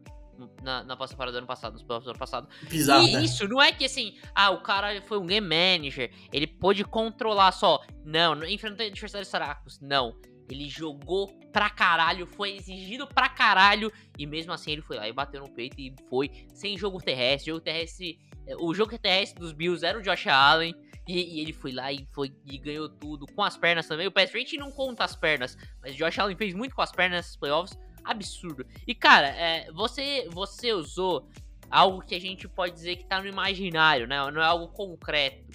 Na, na pós-temporada do ano passado, nos playoffs do ano passado. Bizarro, e né? isso não é que assim, ah, o cara foi um game manager, ele pôde controlar só. Não, não enfrentou adversários fracos. Não. Ele jogou pra caralho, foi exigido pra caralho, e mesmo assim ele foi lá e bateu no peito e foi sem jogo terrestre. Jogo terrestre. eh, O jogo terrestre dos Bills era o Josh Allen. E, e ele foi lá e foi e ganhou tudo com as pernas também. O pass rate não conta as pernas, mas o Josh Allen fez muito com as pernas nesses playoffs. Absurdo. E cara, é, você, você usou algo que a gente pode dizer que tá no imaginário, né? Não é algo concreto.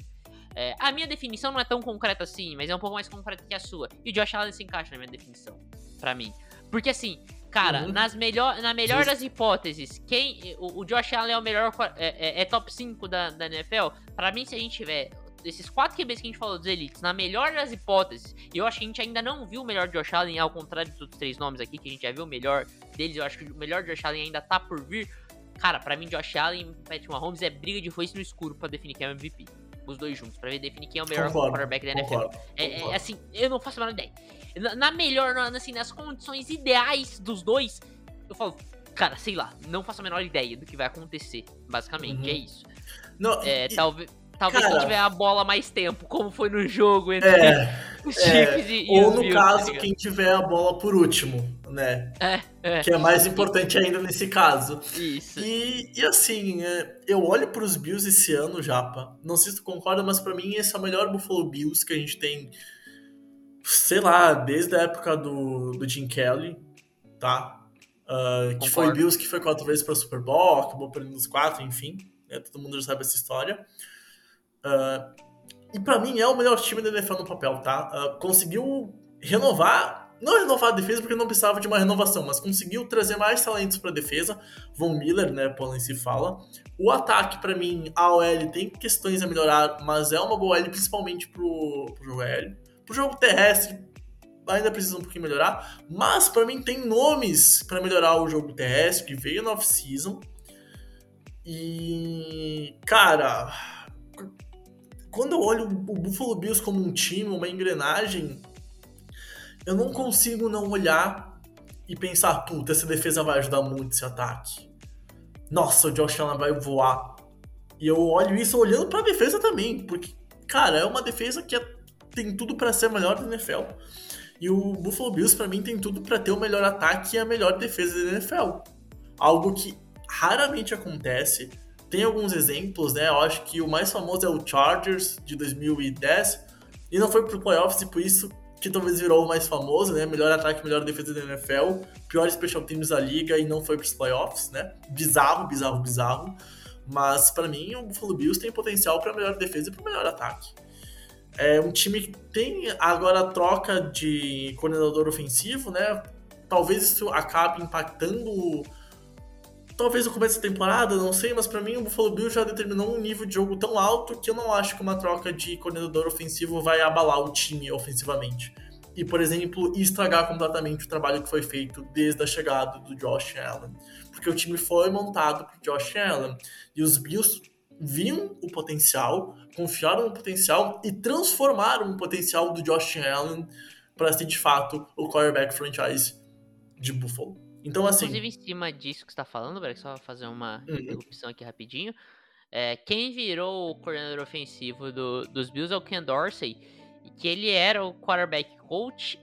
É, a minha definição não é tão concreta assim, mas é um pouco mais concreta que a sua. E o Josh Allen se encaixa na minha definição, pra mim. Porque assim, cara, Uhum. nas melhor, na melhor Justo. das hipóteses, quem o, o Josh Allen é o melhor é, é- é top 5 da, da NFL, pra mim se a gente tiver esses quatro QBs que a gente falou dos elites, na melhor das hipóteses, e eu acho que a gente ainda não viu o melhor Josh Allen, ao contrário dos outros três nomes aqui, que a gente já viu o melhor deles, eu acho que o melhor Josh Allen ainda tá por vir. Cara, pra mim, Josh Allen e Patrick Mahomes é briga de foice no escuro pra definir quem é o MVP. Os dois juntos, pra definir quem é o melhor Concordo, quarterback da NFL. Concordo, É, é, assim, eu não faço a menor ideia. Na, na melhor, na- assim, nas condições ideais dos dois, eu falo, cara, sei lá, não faço a menor ideia do que vai acontecer, basicamente, Uhum. é isso. Não, É, e- talvez. Talvez cara- quem tiver a bola mais tempo, como foi no jogo entre é, os é, Chiefs e, e ou os no Bills, tá caso, ligado? quem tiver a bola por último, né? É, é, Que é mais importante ainda nesse caso. isso. E, e assim, é, eu olho pros Bills esse ano, Japa. Não sei se tu concorda, mas pra mim esse é o melhor Buffalo Bills que a gente tem, sei lá, desde a época do, do Jim Kelly, tá? Ah, que foi. Bills que foi quatro vezes pra Super Bowl, acabou perdendo os quatro, enfim. né, todo mundo já sabe essa história. Ah, e pra mim é o melhor time da NFL no papel, tá? Ah, conseguiu renovar, não renovar a defesa porque não precisava de uma renovação, mas conseguiu trazer mais talentos pra defesa. Von Miller, né, Paulo se fala. O ataque, pra mim, a OL tem questões a melhorar, mas é uma boa OL principalmente pro, pro jogo aéreo. Pro jogo terrestre, ainda precisa um pouquinho melhorar, mas pra mim tem nomes pra melhorar o jogo terrestre que veio na off-season. E, cara, quando eu olho o Buffalo Bills como um time, uma engrenagem, eu não consigo não olhar e pensar, puta, essa defesa vai ajudar muito esse ataque. Nossa, o Josh Allen vai voar. E eu olho isso olhando para a defesa também, porque, cara, é uma defesa que é, tem tudo para ser a melhor da NFL. E o Buffalo Bills, para mim, tem tudo para ter o melhor ataque e a melhor defesa da NFL. Algo que raramente acontece. Tem alguns exemplos, né? Eu acho que o mais famoso é o Chargers de 2010 e não foi pro playoffs e por isso que talvez virou o mais famoso, né? Melhor ataque, melhor defesa da NFL, pior special teams da liga e não foi pros playoffs, né? Bizarro, bizarro, bizarro. Mas para mim o Buffalo Bills tem potencial para melhor defesa e para melhor ataque. É um time que tem agora a troca de coordenador ofensivo, né? Talvez isso acabe impactando talvez o começo da temporada, não sei, mas para mim o Buffalo Bills já determinou um nível de jogo tão alto que eu não acho que uma troca de coordenador ofensivo vai abalar o time ofensivamente. E, por exemplo, estragar completamente o trabalho que foi feito desde a chegada do Josh Allen. Porque o time foi montado por Josh Allen. E os Bills viam o potencial, confiaram no potencial e transformaram o potencial do Josh Allen para ser de fato o quarterback franchise de Buffalo. Então, assim. Inclusive, em cima disso que você tá falando, Breck, só fazer uma uhum. interrupção aqui rapidinho. É, quem virou o coordenador ofensivo do, dos Bills é o Ken Dorsey, que ele era o quarterback coach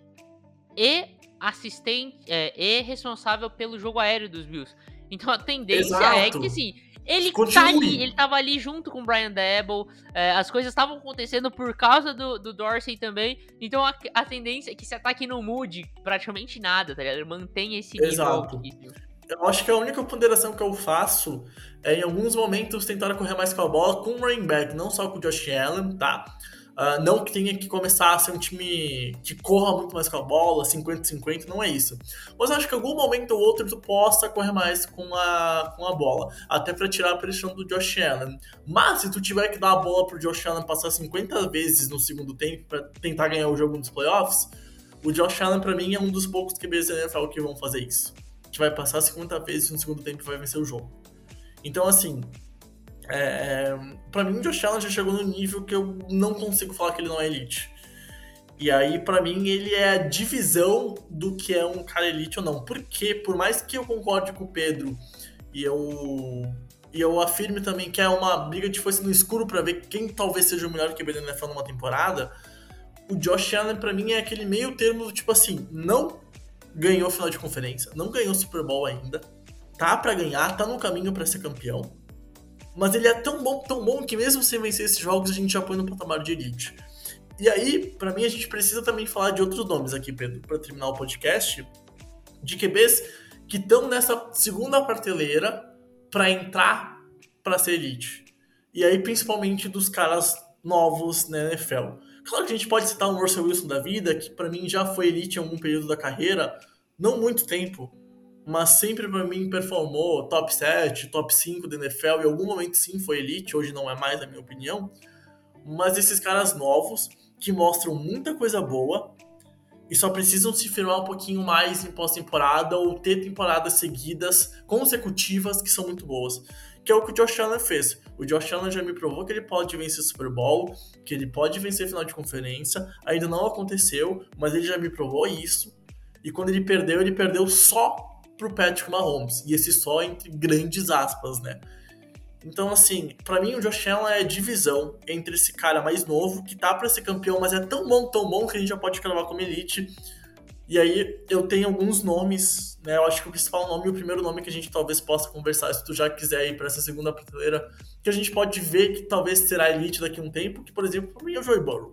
e assistente é, e responsável pelo jogo aéreo dos Bills. Então a tendência Exato. é que assim, ele Continue. tá ali, ele tava ali junto com o Brian Debo, é, as coisas estavam acontecendo por causa do, do Dorsey também, então a, a, tendência é que esse ataque não mude praticamente nada, tá ligado? Ele mantém esse Exato. nível Eu acho que a única ponderação que eu faço é em alguns momentos tentar correr mais com a bola com o running back, não só com o Josh Allen, tá? Uh, não que tenha que começar a ser um time que corra muito mais com a bola, 50-50, não é isso. Mas acho que em algum momento ou outro tu possa correr mais com a, com a bola, até para tirar a pressão do Josh Allen. Mas se tu tiver que dar a bola pro Josh Allen passar 50 vezes no segundo tempo para tentar ganhar o jogo nos playoffs, o Josh Allen para mim é um dos poucos QBs da NFL que vão fazer isso. Que vai passar 50 vezes no segundo tempo e vai vencer o jogo. Então assim, é, para mim, o Josh Allen já chegou no nível que eu não consigo falar que ele não é elite. E aí, para mim, ele é a divisão do que é um cara elite ou não. Porque, por mais que eu concorde com o Pedro e eu, e eu afirme também que é uma briga de força no escuro para ver quem talvez seja o melhor que da NFL numa temporada, o Josh Allen, para mim, é aquele meio termo do tipo assim: não ganhou final de conferência, não ganhou Super Bowl ainda, tá para ganhar, tá no caminho para ser campeão mas ele é tão bom, tão bom que mesmo sem vencer esses jogos a gente já põe no patamar de elite. E aí, para mim, a gente precisa também falar de outros nomes aqui, Pedro, para terminar o podcast, de QBs que estão nessa segunda prateleira para entrar para ser elite. E aí, principalmente dos caras novos na NFL. Claro que a gente pode citar um Russell Wilson da vida, que para mim já foi elite em algum período da carreira, não muito tempo, mas sempre para mim performou top 7, top 5 da NFL, em algum momento sim foi elite, hoje não é mais, na minha opinião. Mas esses caras novos que mostram muita coisa boa e só precisam se firmar um pouquinho mais em pós-temporada ou ter temporadas seguidas consecutivas que são muito boas. Que é o que o Josh Allen fez. O Josh Allen já me provou que ele pode vencer Super Bowl, que ele pode vencer final de conferência. Ainda não aconteceu, mas ele já me provou isso. E quando ele perdeu, ele perdeu só pro Patrick Mahomes. E esse só entre grandes aspas, né? Então, assim, para mim o Josh Allen é divisão entre esse cara mais novo, que tá para ser campeão, mas é tão bom, tão bom que a gente já pode cravar como elite. E aí eu tenho alguns nomes, né? Eu acho que o principal nome, o primeiro nome que a gente talvez possa conversar, se tu já quiser ir para essa segunda prateleira, que a gente pode ver que talvez será elite daqui a um tempo, que por exemplo, para mim é o Joey Burrow.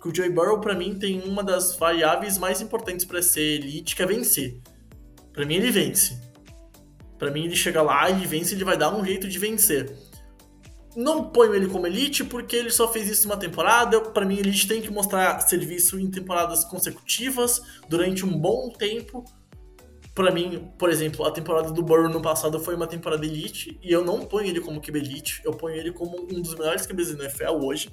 Que o Joey Burrow para mim tem uma das variáveis mais importantes para ser elite, que é vencer. Para mim ele vence. Para mim ele chega lá, ele vence, ele vai dar um jeito de vencer. Não ponho ele como elite porque ele só fez isso uma temporada. Para mim elite tem que mostrar serviço em temporadas consecutivas durante um bom tempo. Para mim, por exemplo, a temporada do Burrow no passado foi uma temporada elite e eu não ponho ele como QB elite, eu ponho ele como um dos melhores QBs da NFL hoje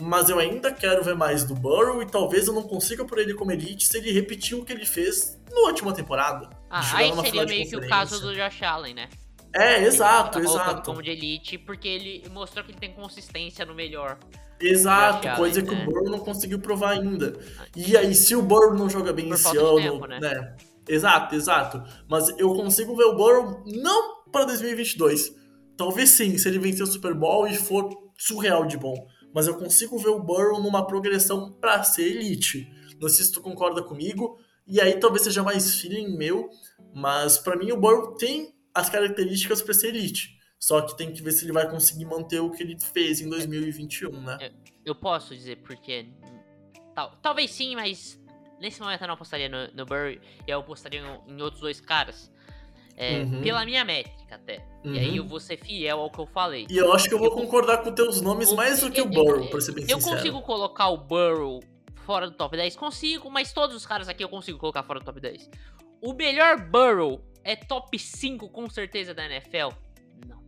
mas eu ainda quero ver mais do Burrow e talvez eu não consiga por ele como elite se ele repetir o que ele fez na última temporada. Ah, aí seria meio que o caso do Josh Allen, né? É, exato, Ele tá colocando exato. como de elite, porque ele mostrou que ele tem consistência no melhor. Exato, coisa Allen, que né? o Burrow não conseguiu provar ainda. E aí, se o Burrow não joga bem Por esse ano, tempo, né? né? Exato, exato. Mas eu consigo ver o Burrow não para 2022. Talvez sim, se ele vencer o Super Bowl e for surreal de bom. Mas eu consigo ver o Burrow numa progressão para ser elite. Não sei se tu concorda comigo. E aí talvez seja mais feeling meu, mas para mim o Burrow tem as características para ser elite. Só que tem que ver se ele vai conseguir manter o que ele fez em 2021, né? Eu posso dizer porque. Tal, talvez sim, mas nesse momento eu não apostaria no, no Burry e eu apostaria em, em outros dois caras. É, Uhum. Pela minha métrica até. E aí eu vou ser fiel ao que eu falei. E eu acho que eu vou Eu- concordar com teus nomes mais do que o eu- Burrow, pra ser bem Eu sincero. consigo colocar o Burrow fora do top 10? Consigo, mas todos os caras aqui eu consigo colocar fora do top 10. O melhor Burrow é top 5 com certeza da NFL? Não.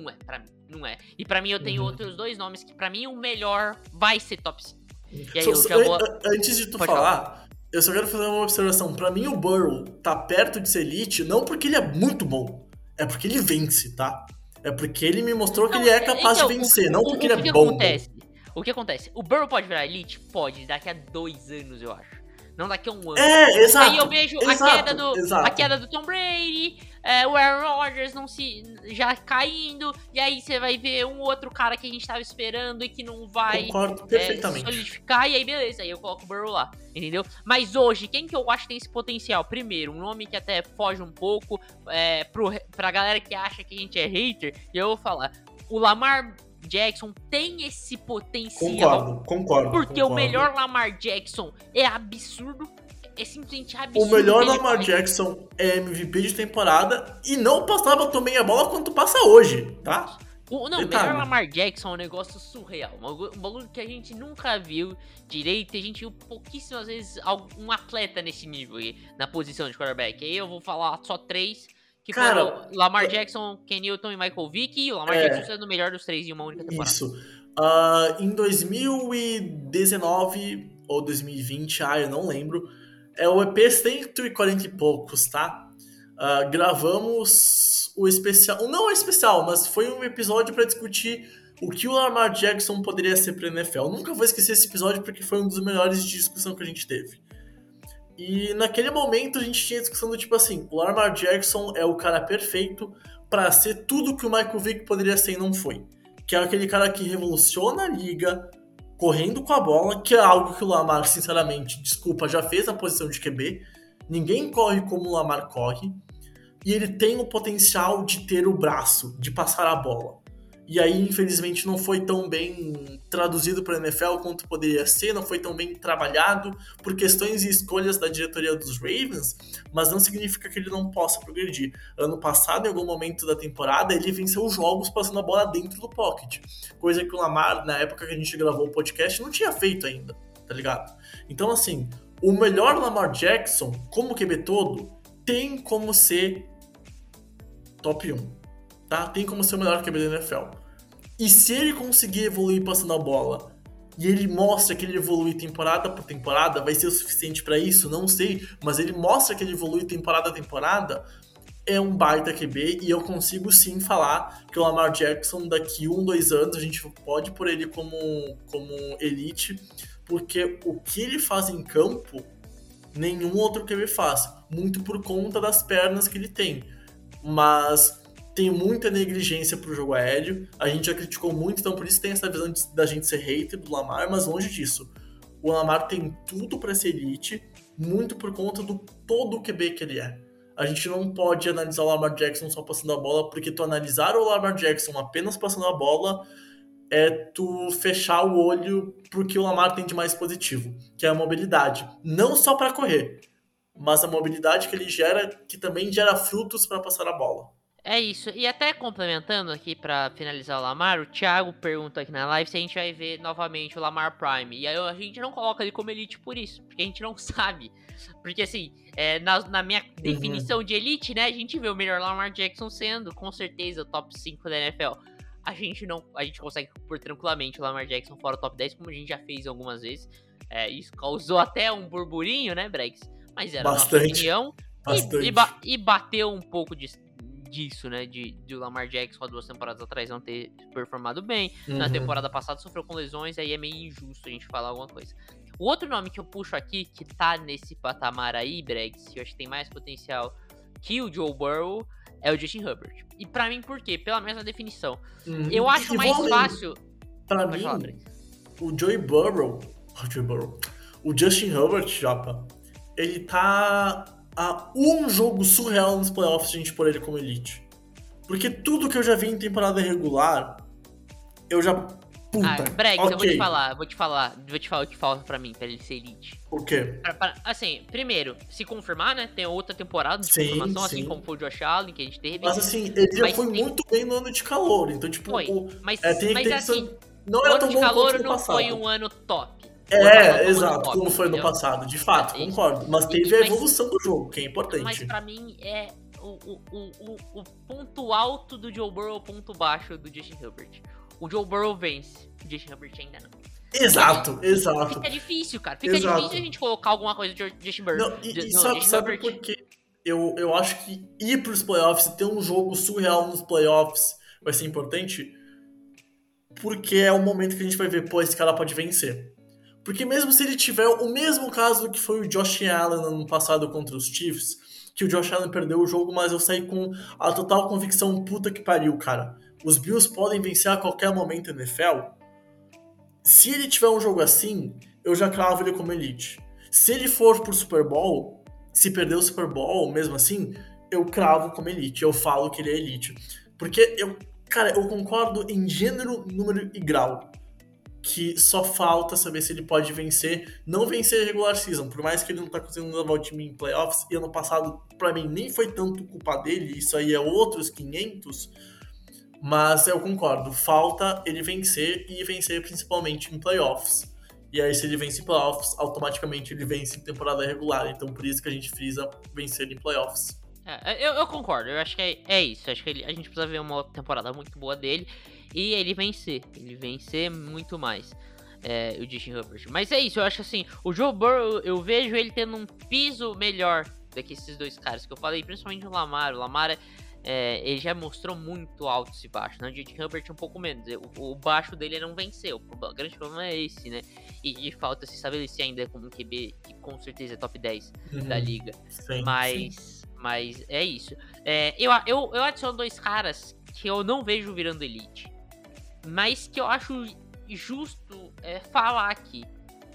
Não é, pra mim. Não é. E pra mim eu tenho Uhum. outros dois nomes que pra mim o melhor vai ser top 5. E aí Só- eu já vou... an- Antes de tu Pode falar, eu só quero fazer uma observação. Pra mim, o Burrow tá perto de ser elite, não porque ele é muito bom, é porque ele vence, tá? É porque ele me mostrou que Não, ele é capaz então, de vencer, o- não o- porque o ele que é que bom. Acontece? O que acontece? O Burrow pode virar elite? Pode, daqui a dois anos, eu acho. Não daqui a um ano. É, exato. Aí eu vejo exato, a, queda do, exato. a queda do Tom Brady, é, o Aaron Rodgers não se, já caindo, e aí você vai ver um outro cara que a gente tava esperando e que não vai Concordo é, perfeitamente. solidificar, e aí beleza, aí eu coloco o Burrow lá, entendeu? Mas hoje, quem que eu acho que tem esse potencial? Primeiro, um nome que até foge um pouco é, pro, pra galera que acha que a gente é hater, e eu vou falar, o Lamar Jackson tem esse potencial Concordo, concordo. porque concordo. o melhor Lamar Jackson é absurdo. É simplesmente absurdo. O melhor Lamar faz. Jackson é MVP de temporada e não passava tão bem a bola quanto passa hoje, tá? O, não, Detalhe. melhor Lamar Jackson é um negócio surreal. Um bagulho- que a gente nunca viu direito. E a gente viu pouquíssimas vezes um atleta nesse nível aí, na posição de quarterback. Aí eu vou falar só três. Que Cara, foram Lamar Jackson, Ken Newton e Michael Vick. E o Lamar É. Jackson sendo o melhor dos três em uma única temporada. Isso. Ah, em 2019 ou 2020, ah, eu não lembro. É o EP 140 e poucos, tá? Ah, gravamos o especial. Não o especial, mas foi um episódio para discutir o que o Lamar Jackson poderia ser pra NFL. Eu nunca vou esquecer esse episódio porque foi um dos melhores de discussão que a gente teve. E naquele momento a gente tinha a discussão do tipo assim: o Lamar Jackson é o cara perfeito para ser tudo que o Michael Vick poderia ser e não foi que é aquele cara que revoluciona a liga, correndo com a bola, que é algo que o Lamar, sinceramente, desculpa, já fez na posição de QB. Ninguém corre como o Lamar corre. E ele tem o potencial de ter o braço, de passar a bola. E aí, infelizmente, não foi tão bem traduzido para a NFL quanto poderia ser, não foi tão bem trabalhado por questões e escolhas da diretoria dos Ravens, mas não significa que ele não possa progredir. Ano passado, em algum momento da temporada, ele venceu jogos passando a bola dentro do pocket, coisa que o Lamar, na época que a gente gravou o podcast, não tinha feito ainda, tá ligado? Então, assim, o melhor Lamar Jackson, como QB todo, tem como ser top 1, tá? Tem como ser o melhor QB da NFL. E se ele conseguir evoluir passando a bola, e ele mostra que ele evolui temporada por temporada, vai ser o suficiente pra isso? Não sei, mas ele mostra que ele evolui temporada a temporada, é um baita QB e eu consigo sim falar que o Lamar Jackson daqui um, dois anos a gente pode pôr ele como, como elite, porque o que ele faz em campo, nenhum outro QB faz, muito por conta das pernas que ele tem. Mas tem muita negligência pro jogo aéreo, a gente já criticou muito, então por isso tem essa visão de- da gente ser hater do Lamar, mas longe disso. O Lamar tem tudo para ser elite, muito por conta do todo o QB que ele é. A gente não pode analisar o Lamar Jackson só passando a bola, porque tu analisar o Lamar Jackson apenas passando a bola é tu fechar o olho porque o Lamar tem de mais positivo, que é a mobilidade. Não só para correr, mas a mobilidade que ele gera, que também gera frutos para passar a bola. É isso. E até complementando aqui pra finalizar o Lamar, o Thiago pergunta aqui na live se a gente vai ver novamente o Lamar Prime. E aí a gente não coloca ele como elite por isso, porque a gente não sabe. Porque assim, é, na, na minha definição de elite, né, a gente vê o melhor Lamar Jackson sendo, com certeza, o top 5 da NFL. A gente não. A gente consegue pôr tranquilamente o Lamar Jackson fora o top 10, como a gente já fez algumas vezes. É, isso causou até um burburinho, né, Brex? Mas era Bastante. opinião. E, Bastante. e, ba- e bateu um pouco de, disso, né? De, de o Lamar Jackson há duas temporadas atrás não ter performado bem. Na Uhum. temporada passada sofreu com lesões, aí é meio injusto a gente falar alguma coisa. O outro nome que eu puxo aqui, que tá nesse patamar aí, Bregs, que eu acho que tem mais potencial que o Joe Burrow, é o Justin Herbert. E pra mim, por quê? Pela mesma definição. Uhum. Eu acho mais além. fácil. Pra Pode mim, falar, o Joey Burrow, o Joey Burrow, o Justin Herbert, Japa, ele tá a um jogo surreal nos playoffs de a gente pôr ele como elite. Porque tudo que eu já vi em temporada regular, eu já. Puta, Ah, Bregs, eu vou te falar, vou te falar, vou te falar o que falta pra mim, pra ele ser elite. O quê? Pra- pra- assim, primeiro, se confirmar, né? Tem outra temporada de Sim, confirmação, assim sim. como foi o Josh Allen, que a gente teve. Mas assim, ele já Mas foi tem- muito bem no ano de calor, então, tipo, Foi, o, mas, é, tem, mas tem que assim, ser- não era ano tão de bom quanto calor não passado. foi um ano top. É, ano exato, top, como foi no passado, de fato, É, concordo. Mas teve a mas- evolução do jogo, que é importante. Mas pra mim é o, o, o, o, ponto alto do Joe Burrow, o ponto baixo do Justin Herbert. O Joe Burrow vence, o Justin Herbert ainda não. Exato, exato. Fica difícil, cara. Fica Exato. difícil a gente colocar alguma coisa de Justin Burrow. Não, e, e no sabe, sabe por quê? Eu, eu acho que ir pros playoffs e ter um jogo surreal nos playoffs vai ser importante porque é o momento que a gente vai ver, pô, esse cara pode vencer. Porque mesmo se ele tiver o mesmo caso que foi o Josh Allen ano passado contra os Chiefs, que o Josh Allen perdeu o jogo, mas eu saí com a total convicção, puta que pariu, cara. Os Bills podem vencer a qualquer momento na NFL. Se ele tiver um jogo assim, eu já cravo ele como elite. Se ele for pro Super Bowl, se perder o Super Bowl, mesmo assim, eu cravo como elite. Eu falo que ele é elite. Porque eu, cara, eu concordo em gênero, número e grau. Que só falta saber se ele pode vencer, não vencer regular season, por mais que ele não tá conseguindo levar o time em playoffs, e ano passado, pra mim, nem foi tanto culpa dele, isso aí é outros 500, mas eu concordo, falta ele vencer e vencer principalmente em playoffs. E aí, se ele vence em playoffs, automaticamente ele vence em temporada regular. Então, por isso que a gente frisa vencer em playoffs. É, eu, eu concordo, eu acho que é, é isso. Acho que ele- a gente precisa ver uma temporada muito boa dele e ele vencer. Ele vencer muito mais. é, o Justin Herbert. Mas é isso, eu acho assim, o Joe Burrow, eu vejo ele tendo um piso melhor do que esses dois caras que eu falei, principalmente o Lamar. O Lamar, é, ele já mostrou muito altos e baixos, né? O Justin Herbert um pouco menos. O, o baixo dele não vencer, o, grande problema é esse, né? E, e falta se estabelecer ainda como um QB que com certeza é top 10 da Uhum. liga. Sim, sim. Mas, mas é isso. É, eu, eu, eu adiciono dois caras que eu não vejo virando elite. Mas que eu acho justo é, falar aqui.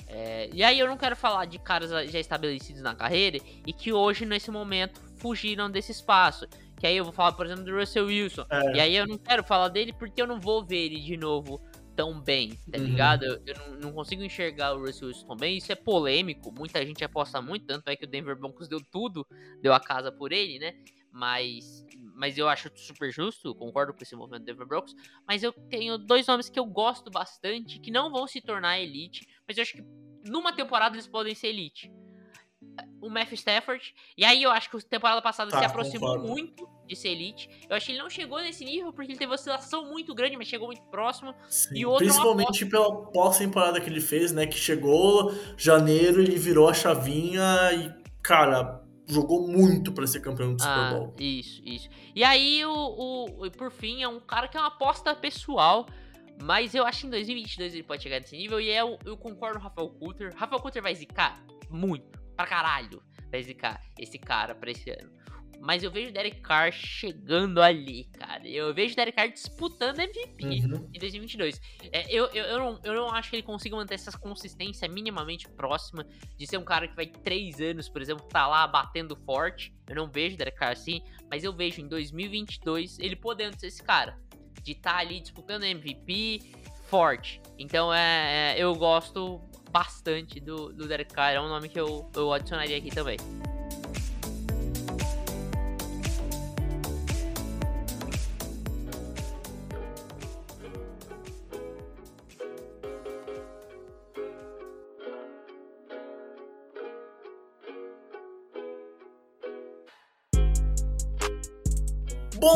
É, e aí eu não quero falar de caras já estabelecidos na carreira e que hoje, nesse momento, fugiram desse espaço. Que aí eu vou falar, por exemplo, do Russell Wilson. É. E aí eu não quero falar dele porque eu não vou ver ele de novo tão bem, tá Uhum. ligado? Eu, eu não, não consigo enxergar o Russell Wilson tão bem. Isso é polêmico, muita gente aposta muito, tanto é que o Denver Broncos deu tudo, deu a casa por ele, né? Mas, mas eu acho super justo, concordo com esse movimento do Denver Broncos. Mas eu tenho dois nomes que eu gosto bastante, que não vão se tornar elite, mas eu acho que numa temporada eles podem ser elite. O Matthew Stafford, e aí eu acho que a temporada passada Tá, se aproximou concordo. muito de ser elite. Eu acho que ele não chegou nesse nível porque ele teve oscilação muito grande, mas chegou muito próximo. Sim, E outro é Principalmente pela pós-temporada que ele fez, né? Que chegou janeiro, ele virou a chavinha e, cara, jogou muito pra ser campeão do Super Ah, Bowl. isso, isso. E aí, o, o, por fim, é um cara que é uma aposta pessoal. Mas eu acho que em 2022 ele pode chegar nesse nível. E é o- eu concordo com o Rafael Coulter. Rafael Coulter vai zicar muito. Pra caralho. Vai zicar esse cara pra esse ano. Mas eu vejo o Derek Carr chegando ali, cara. Eu vejo o Derek Carr disputando MVP Uhum. em 2022. É, eu, eu, eu, não, eu não acho que ele consiga manter essa consistência minimamente próxima de ser um cara que vai três anos, por exemplo, tá lá batendo forte. Eu não vejo o Derek Carr assim, mas eu vejo em 2022 ele podendo ser esse cara. De estar ali disputando MVP forte. Então é, é, eu gosto bastante do, do Derek Carr. É um nome que eu, eu adicionaria aqui também.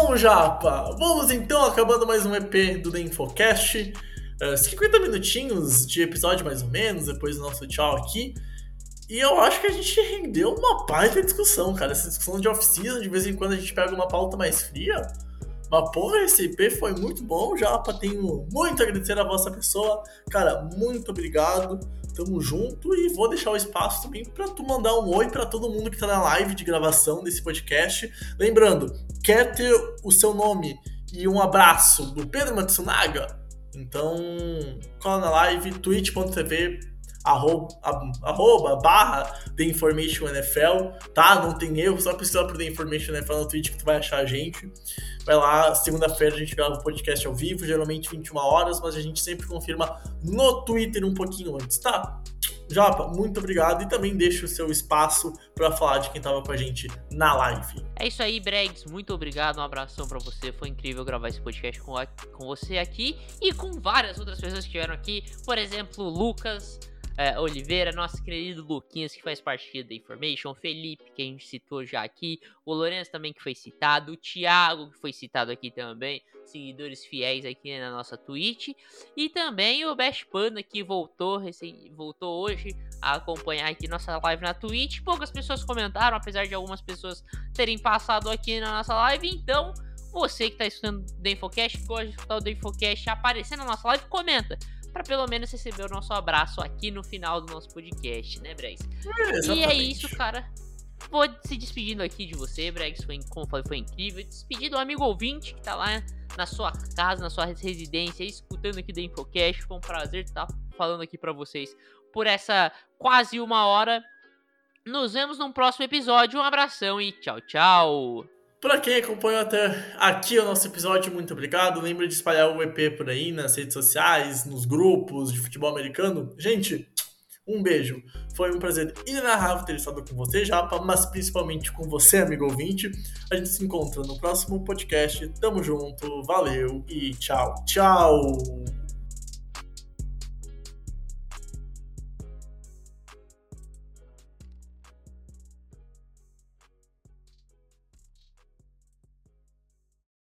Bom, Japa, vamos então acabando mais um EP do The Infocast. Uh, 50 minutinhos de episódio mais ou menos, depois do nosso tchau aqui. E eu acho que a gente rendeu uma baita discussão, cara. Essa discussão de off-season, de vez em quando a gente pega uma pauta mais fria. Mas porra, esse IP foi muito bom, Japa. Tenho muito a agradecer a vossa pessoa. Cara, muito obrigado. Tamo junto e vou deixar o espaço também para tu mandar um oi para todo mundo que tá na live de gravação desse podcast. Lembrando, quer ter o seu nome e um abraço do Pedro Matsunaga? Então, cola na live, twitch.tv arroba, arroba, barra The Information NFL, tá? Não tem erro, só precisa por The Information NFL no Twitch que tu vai achar a gente. Vai lá, segunda-feira a gente grava o podcast ao vivo, geralmente 21 horas, mas a gente sempre confirma no Twitter um pouquinho antes, tá? Japa, muito obrigado e também deixa o seu espaço para falar de quem tava com a gente na live. É isso aí, Bregs. Muito obrigado. Um abração para você. Foi incrível gravar esse podcast com, a, com você aqui e com várias outras pessoas que estiveram aqui. Por exemplo, Lucas, é, Oliveira, nosso querido Luquinhas, que faz parte aqui da Information, Felipe, que a gente citou já aqui, o Lourenço também que foi citado, o Thiago, que foi citado aqui também, seguidores fiéis aqui na nossa Twitch, e também o Best Panda, que voltou, recém, voltou hoje a acompanhar aqui nossa live na Twitch. Poucas pessoas comentaram, apesar de algumas pessoas terem passado aqui na nossa live, então... Você que está estudando o Infocast, gosta de escutar o Infocast aparecer na nossa live, comenta para pelo menos receber o nosso abraço aqui no final do nosso podcast, né, Bregs? É, e é isso, cara. Vou se despedindo aqui de você, Bregs. Foi, como falei, foi incrível. Despedir do amigo ouvinte que tá lá na sua casa, na sua residência, escutando aqui do Infocast. Foi um prazer estar falando aqui para vocês por essa quase uma hora. Nos vemos num próximo episódio. Um abração e tchau, tchau. Para quem acompanhou até aqui o nosso episódio, muito obrigado. Lembra de espalhar o EP por aí nas redes sociais, nos grupos de futebol americano. Gente, um beijo. Foi um prazer inenarrável ter estado com você, Japa, mas principalmente com você, amigo ouvinte. A gente se encontra no próximo podcast. Tamo junto, valeu e tchau, tchau!